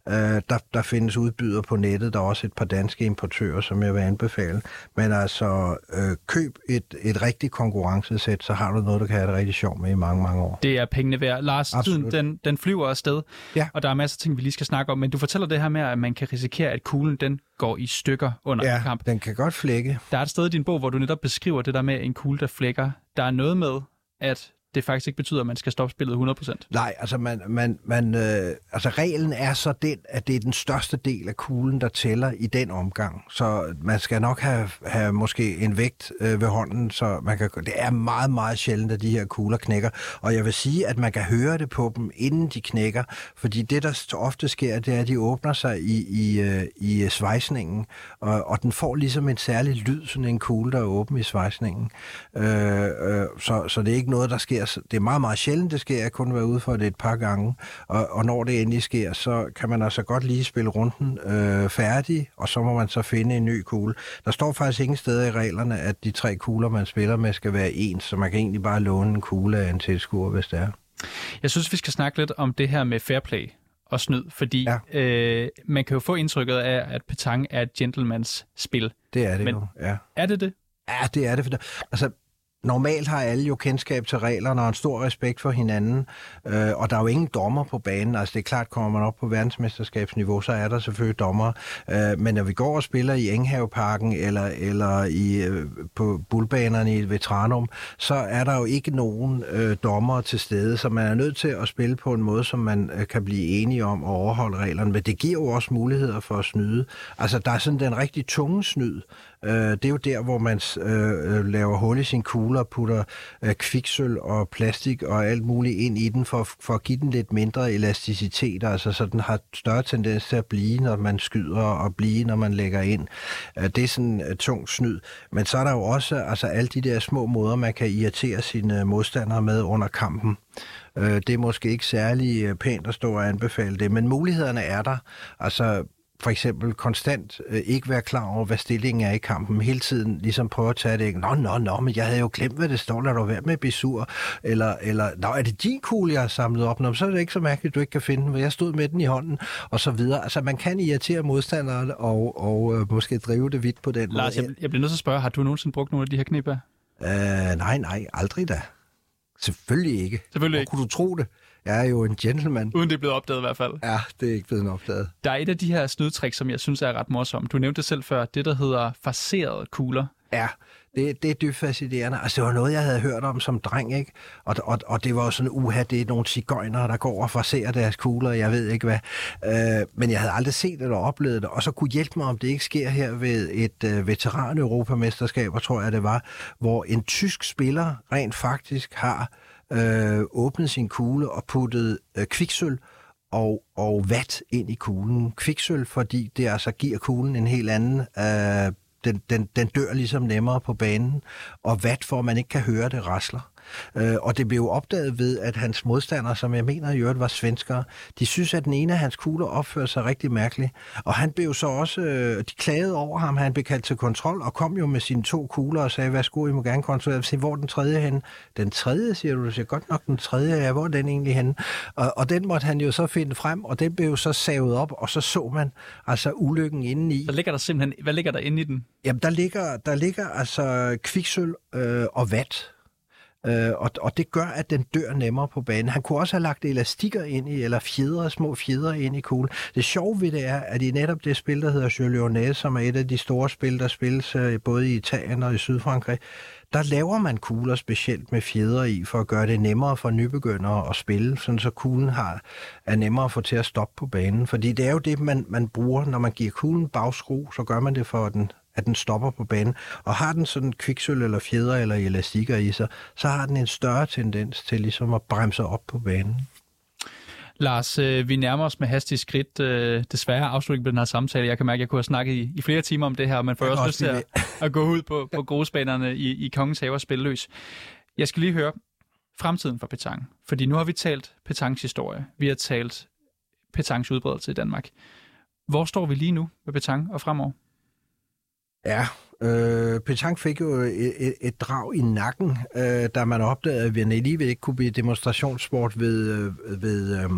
Øh, der, der findes udbydere på nettet, der er også et par danske importører, som jeg vil anbefale. Men altså, øh, køb et, et rigtigt konkurrencesæt, så har du noget, du kan have det rigtig sjovt med i mange, mange år. Det er pengene værd. Lars, Absolut. tiden den, den flyver afsted, Ja. og der er masser af ting, vi lige skal snakke om, men du fortæller det her med, at man kan risikere, at kuglen den går i stykker under Ja, kamp. den kan godt flække. Der er et sted i din bog, hvor du netop beskriver det der med en kugle, der flækker. Der er noget med, at det faktisk ikke betyder, at man skal stoppe spillet 100%? Nej, altså, man, man, man, øh, altså reglen er så den, at det er den største del af kuglen, der tæller i den omgang. Så man skal nok have, have måske en vægt øh, ved hånden, så man kan, det er meget, meget sjældent, at de her kugler knækker. Og jeg vil sige, at man kan høre det på dem, inden de knækker, fordi det, der ofte sker, det er, at de åbner sig i, i, øh, i svejsningen, og, og den får ligesom en særlig lyd, sådan en kugle, der er åben i svejsningen. Øh, øh, så, så det er ikke noget, der sker. Det er meget, meget sjældent, det sker. Jeg kun være ude for det et par gange. Og, og når det endelig sker, så kan man altså godt lige spille runden øh, færdig, og så må man så finde en ny kugle. Der står faktisk ingen steder i reglerne, at de tre kugler, man spiller med, skal være ens, så man kan egentlig bare låne en kugle af en tilskuer, hvis det er. Jeg synes, vi skal snakke lidt om det her med fair play og snyd, fordi ja. øh, man kan jo få indtrykket af, at petang er et gentlemans spil. Det er det Men jo, ja. Er det det? Ja, det er det. For der, altså, normalt har alle jo kendskab til reglerne og en stor respekt for hinanden, øh, og der er jo ingen dommer på banen. Altså det er klart, kommer man op på verdensmesterskabsniveau, så er der selvfølgelig dommer. Øh, men når vi går og spiller i Enghaveparken eller, eller i, øh, på bullbanerne i Vetranum, så er der jo ikke nogen øh, dommer til stede, så man er nødt til at spille på en måde, som man øh, kan blive enige om at overholde reglerne. Men det giver jo også muligheder for at snyde. Altså der er sådan den rigtig tunge snyd, Øh, det er jo der, hvor man øh, øh laver hul i sin kugle og putter øh, kviksøl og plastik og alt muligt ind i den for, for at give den lidt mindre elasticitet, altså så den har større tendens til at blive, når man skyder og blive, når man lægger ind. Øh, det er sådan øh, tung snyd. Men så er der jo også altså, alle de der små måder, man kan irritere sine øh, modstandere med under kampen. Øh, det er måske ikke særlig pænt at stå og anbefale det, men mulighederne er der. Altså, for eksempel konstant øh, ikke være klar over, hvad stillingen er i kampen. Hele tiden ligesom prøve at tage det. Nå, nå, nå, men jeg havde jo glemt, hvad det står. Lad du være med at blive sur. Eller, eller nå, er det din kugle, jeg har samlet op? Nå, så er det ikke så mærkeligt, du ikke kan finde den, for jeg stod med den i hånden, og så videre. Altså, man kan irritere modstanderen og, og øh, måske drive det vidt på den Lars, måde. Jeg, jeg bliver nødt til at spørge, har du nogensinde brugt nogle af de her knep Øh, nej, nej, aldrig da. Selvfølgelig ikke. Selvfølgelig ikke. kunne du tro det? Jeg er jo en gentleman. Uden det er blevet opdaget i hvert fald. Ja, det er ikke blevet opdaget. Der er et af de her snydtricks, som jeg synes er ret morsomt. Du nævnte det selv før, det der hedder farserede kugler. Ja, det, det er dybt fascinerende. Altså, det var noget, jeg havde hørt om som dreng, ikke? Og, og, og det var sådan, uha, det er nogle cigøjner, der går og farserer deres kugler, jeg ved ikke hvad. Øh, men jeg havde aldrig set det eller oplevet det, og så kunne hjælpe mig, om det ikke sker her ved et øh, veteran-europamesterskab, tror jeg det var, hvor en tysk spiller rent faktisk har øh, åbnede sin kugle og puttede øh, kviksøl og, og vat ind i kuglen. Kviksøl, fordi det altså giver kuglen en helt anden... Øh, den, den, den dør ligesom nemmere på banen, og vat for, at man ikke kan høre det rasler. Øh, og det blev opdaget ved, at hans modstandere, som jeg mener i øvrigt var svenskere, de synes, at den ene af hans kugler opførte sig rigtig mærkeligt. Og han blev så også, øh, de klagede over ham, han blev kaldt til kontrol, og kom jo med sine to kugler og sagde, værsgo, I må gerne kontrollere. Jeg hvor den tredje hen? Den tredje, siger du, du siger godt nok den tredje, ja, hvor er den egentlig henne? Og, og den måtte han jo så finde frem, og den blev jo så savet op, og så så man altså ulykken indeni. Der ligger der simpelthen, hvad ligger der inde i den? Jamen, der ligger, der ligger altså kviksøl øh, og vat Øh, og, og det gør, at den dør nemmere på banen. Han kunne også have lagt elastikker ind i, eller fjedre, små fjedre ind i kuglen. Det sjove ved det er, at i netop det spil, der hedder Jeux som er et af de store spil, der spilles øh, både i Italien og i Sydfrankrig, der laver man kugler specielt med fjedre i, for at gøre det nemmere for nybegyndere at spille, sådan så kuglen har, er nemmere at få til at stoppe på banen. Fordi det er jo det, man, man bruger, når man giver kuglen bagskru, så gør man det for, den at den stopper på banen. Og har den sådan kviksøl eller fjeder eller elastikker i sig, så har den en større tendens til ligesom at bremse op på banen. Lars, øh, vi nærmer os med hastige skridt. Øh, desværre afslutning på den her samtale. Jeg kan mærke, at jeg kunne have snakket i, i flere timer om det her, men får også lyst til at, at gå ud på, på grusbanerne i, i Kongens Have og spille løs. Jeg skal lige høre fremtiden for petang. Fordi nu har vi talt petangs historie. Vi har talt petangs udbredelse i Danmark. Hvor står vi lige nu med petang og fremover? Ja, øh, Petang fik jo et, et, et drag i nakken, øh, da man opdagede, at vi alligevel ikke kunne blive demonstrationssport ved, øh, ved øh,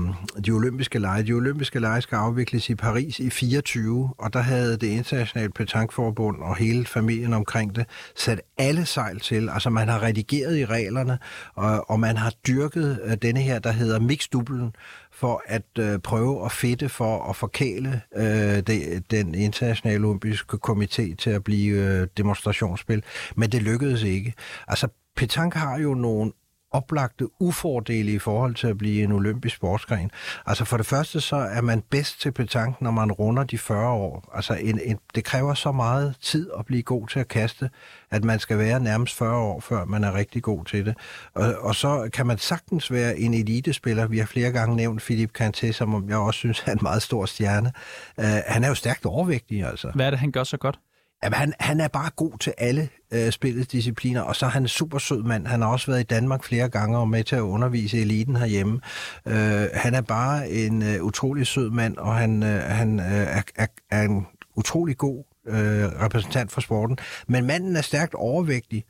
de olympiske lege. De olympiske lege skal afvikles i Paris i 24, og der havde det internationale Petangforbund og hele familien omkring det sat alle sejl til. Altså man har redigeret i reglerne, og, og man har dyrket øh, denne her, der hedder mixdublen, for at øh, prøve at fedte for at forkæle øh, det, den internationale olympiske komité til at blive øh, demonstrationsspil. Men det lykkedes ikke. Altså, Petanque har jo nogle oplagte ufordele i forhold til at blive en olympisk sportsgren. Altså for det første så er man bedst til petanque, når man runder de 40 år. Altså en, en, det kræver så meget tid at blive god til at kaste, at man skal være nærmest 40 år, før man er rigtig god til det. Og, og så kan man sagtens være en elitespiller. Vi har flere gange nævnt Philip Kanté, som jeg også synes er en meget stor stjerne. Uh, han er jo stærkt overvægtig, altså. Hvad er det, han gør så godt? Jamen, han, han er bare god til alle øh, spillets discipliner, og så er han en super sød mand. Han har også været i Danmark flere gange og med til at undervise eliten herhjemme. Øh, han er bare en øh, utrolig sød mand, og han, øh, han øh, er, er, er en utrolig god øh, repræsentant for sporten. Men manden er stærkt overvægtig,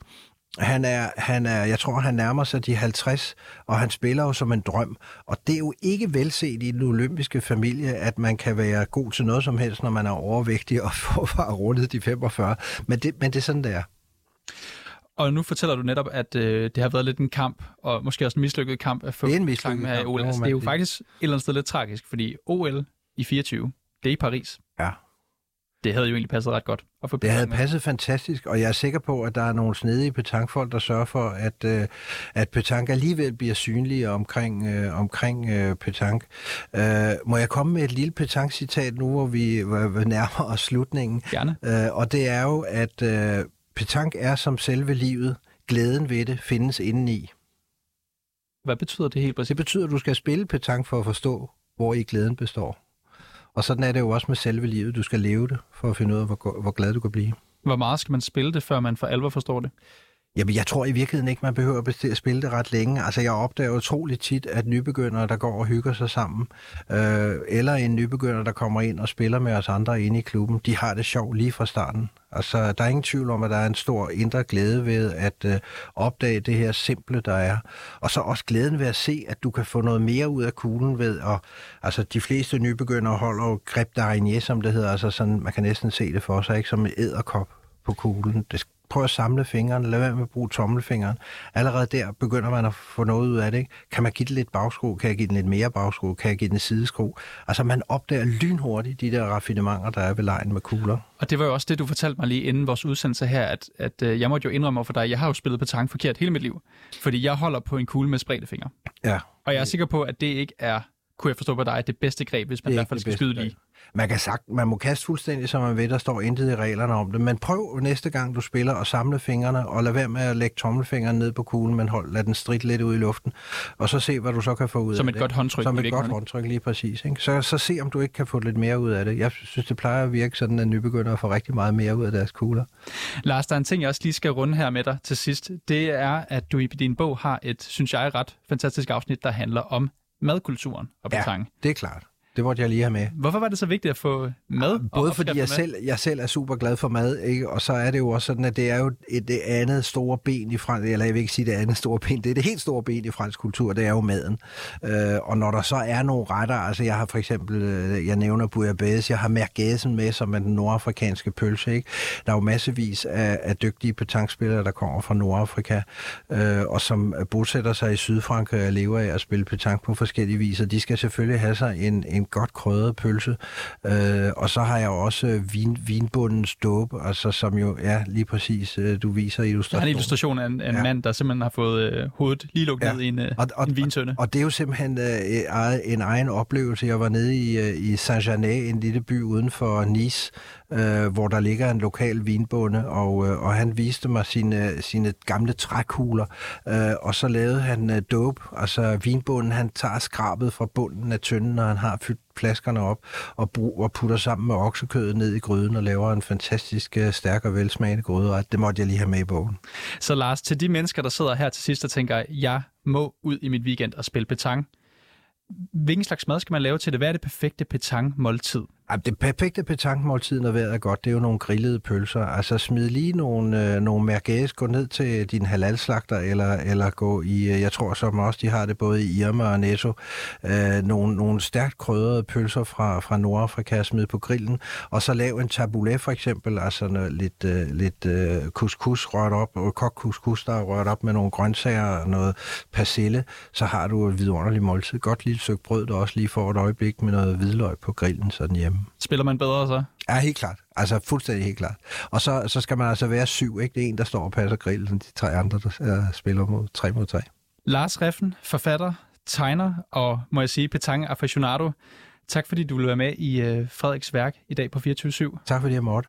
han er, han er, jeg tror, han nærmer sig de 50, og han spiller jo som en drøm. Og det er jo ikke velset i den olympiske familie, at man kan være god til noget som helst, når man er overvægtig og får rundet de 45. Men det, men det er sådan, det er. Og nu fortæller du netop, at øh, det har været lidt en kamp, og måske også en mislykket kamp at få det er en mislykket med kamp, OL. Altså, det er jo faktisk et eller andet sted lidt tragisk, fordi OL i 24, det er i Paris. Ja det havde jo egentlig passet ret godt. At få det havde med. passet fantastisk, og jeg er sikker på, at der er nogle snedige petankfolk, der sørger for, at, øh, at petank alligevel bliver synlige omkring, øh, omkring øh, petank. Øh, må jeg komme med et lille petank-citat nu, hvor vi nærmer os slutningen? Gerne. Øh, og det er jo, at øh, petank er som selve livet. Glæden ved det findes indeni. Hvad betyder det helt præcis? Det betyder, at du skal spille petank for at forstå, hvor i glæden består. Og sådan er det jo også med selve livet. Du skal leve det, for at finde ud af, hvor, hvor glad du kan blive. Hvor meget skal man spille det, før man for alvor forstår det? Jamen, jeg tror i virkeligheden ikke, man behøver at spille det ret længe. Altså, jeg opdager utroligt tit, at nybegyndere, der går og hygger sig sammen, øh, eller en nybegynder, der kommer ind og spiller med os andre inde i klubben, de har det sjovt lige fra starten. Altså, der er ingen tvivl om, at der er en stor indre glæde ved at øh, opdage det her simple, der er. Og så også glæden ved at se, at du kan få noget mere ud af kuglen ved at... Altså, de fleste nybegyndere holder jo greb d'araignée, som det hedder. Altså, sådan, man kan næsten se det for sig, ikke? Som en æderkop på kuglen. Det prøv at samle fingrene, lad være med at bruge tommelfingeren. Allerede der begynder man at få noget ud af det. Ikke? Kan man give det lidt bagskru? Kan jeg give den lidt mere bagskru? Kan jeg give den sideskru? Altså man opdager lynhurtigt de der raffinementer, der er ved lejen med kugler. Og det var jo også det, du fortalte mig lige inden vores udsendelse her, at, at øh, jeg måtte jo indrømme for dig, jeg har jo spillet på tang forkert hele mit liv. Fordi jeg holder på en kugle med spredte fingre. Ja. Og jeg er sikker på, at det ikke er kunne jeg forstå på dig, det bedste greb, hvis man i hvert fald skal skyde lige. Man kan sagt, man må kaste fuldstændig, som man ved, der står intet i reglerne om det. Men prøv næste gang, du spiller, at samle fingrene, og lad være med at lægge tommelfingeren ned på kuglen, men hold, lad den strid lidt ud i luften, og så se, hvad du så kan få ud som af det. Som et godt håndtryk. Som et godt håndtryk, lige præcis. Ikke? Så, så se, om du ikke kan få lidt mere ud af det. Jeg synes, det plejer at virke sådan, at nybegyndere får rigtig meget mere ud af deres kugler. Lars, der er en ting, jeg også lige skal runde her med dig til sidst. Det er, at du i din bog har et, synes jeg, ret fantastisk afsnit, der handler om madkulturen og betang. Ja, det er klart. Det måtte jeg lige have med. Hvorfor var det så vigtigt at få mad? Både fordi jeg selv, jeg selv er super glad for mad, ikke? og så er det jo også sådan, at det er jo et, det andet store ben i fransk, eller jeg vil ikke sige det andet store ben, det er det helt store ben i fransk kultur, det er jo maden. Øh, og når der så er nogle retter, altså jeg har for eksempel, øh, jeg nævner bouillabaisse, jeg har merguezen med, som er den nordafrikanske pølse, ikke? Der er jo massevis af, af dygtige petankspillere, der kommer fra Nordafrika, øh, og som bosætter sig i Sydfrankrig og lever af at spille petanque på forskellige vis, og de skal selvfølgelig have sig en, en godt krødret pølse. Øh, og så har jeg også vin, vinbundens dåbe, altså som jo er ja, lige præcis, øh, du viser illustrationen. Der er en illustration af en, en ja. mand, der simpelthen har fået øh, hovedet lige lukket ja. ned i en, øh, og, og, en vintønde. Og, og det er jo simpelthen øh, en egen oplevelse. Jeg var nede i, øh, i Saint-Germain, en lille by uden for Nice, øh, hvor der ligger en lokal vinbonde, og, øh, og han viste mig sine, sine gamle trækugler, øh, og så lavede han øh, dope, altså vinbunden, han tager skrabet fra bunden af tønden, når han har fyldt flaskerne op, og, brug, og putter sammen med oksekødet ned i gryden, og laver en fantastisk øh, stærk og velsmagende gryderet. Det måtte jeg lige have med i bogen. Så Lars, til de mennesker, der sidder her til sidst og tænker, jeg må ud i mit weekend og spille petang, hvilken slags mad skal man lave til det? Hvad er det perfekte petang-måltid? Det perfekte petankmåltid, når vejret er godt, det er jo nogle grillede pølser. Altså smid lige nogle, øh, nogle merguez, gå ned til din halalslagter, eller, eller gå i, øh, jeg tror som også, de har det både i Irma og Netto, øh, nogle, nogle stærkt krydrede pølser fra, fra Nordafrika, smid på grillen, og så lav en taboulet for eksempel, altså noget, lidt, øh, lidt øh, couscous rørt op, øh, og kok couscous, der er rørt op med nogle grøntsager og noget persille, så har du et vidunderligt måltid. Godt lille stykke brød, der også lige får et øjeblik med noget hvidløg på grillen, sådan hjemme. Spiller man bedre så? Ja, helt klart. Altså fuldstændig helt klart. Og så, så skal man altså være syv, ikke? Det er en, der står og passer grillen, de tre andre, der uh, spiller mod tre mod tre. Lars Reffen, forfatter, tegner og, må jeg sige, petanque aficionado. Tak fordi du ville være med i uh, Frederiks værk i dag på 24 /7. Tak fordi jeg måtte.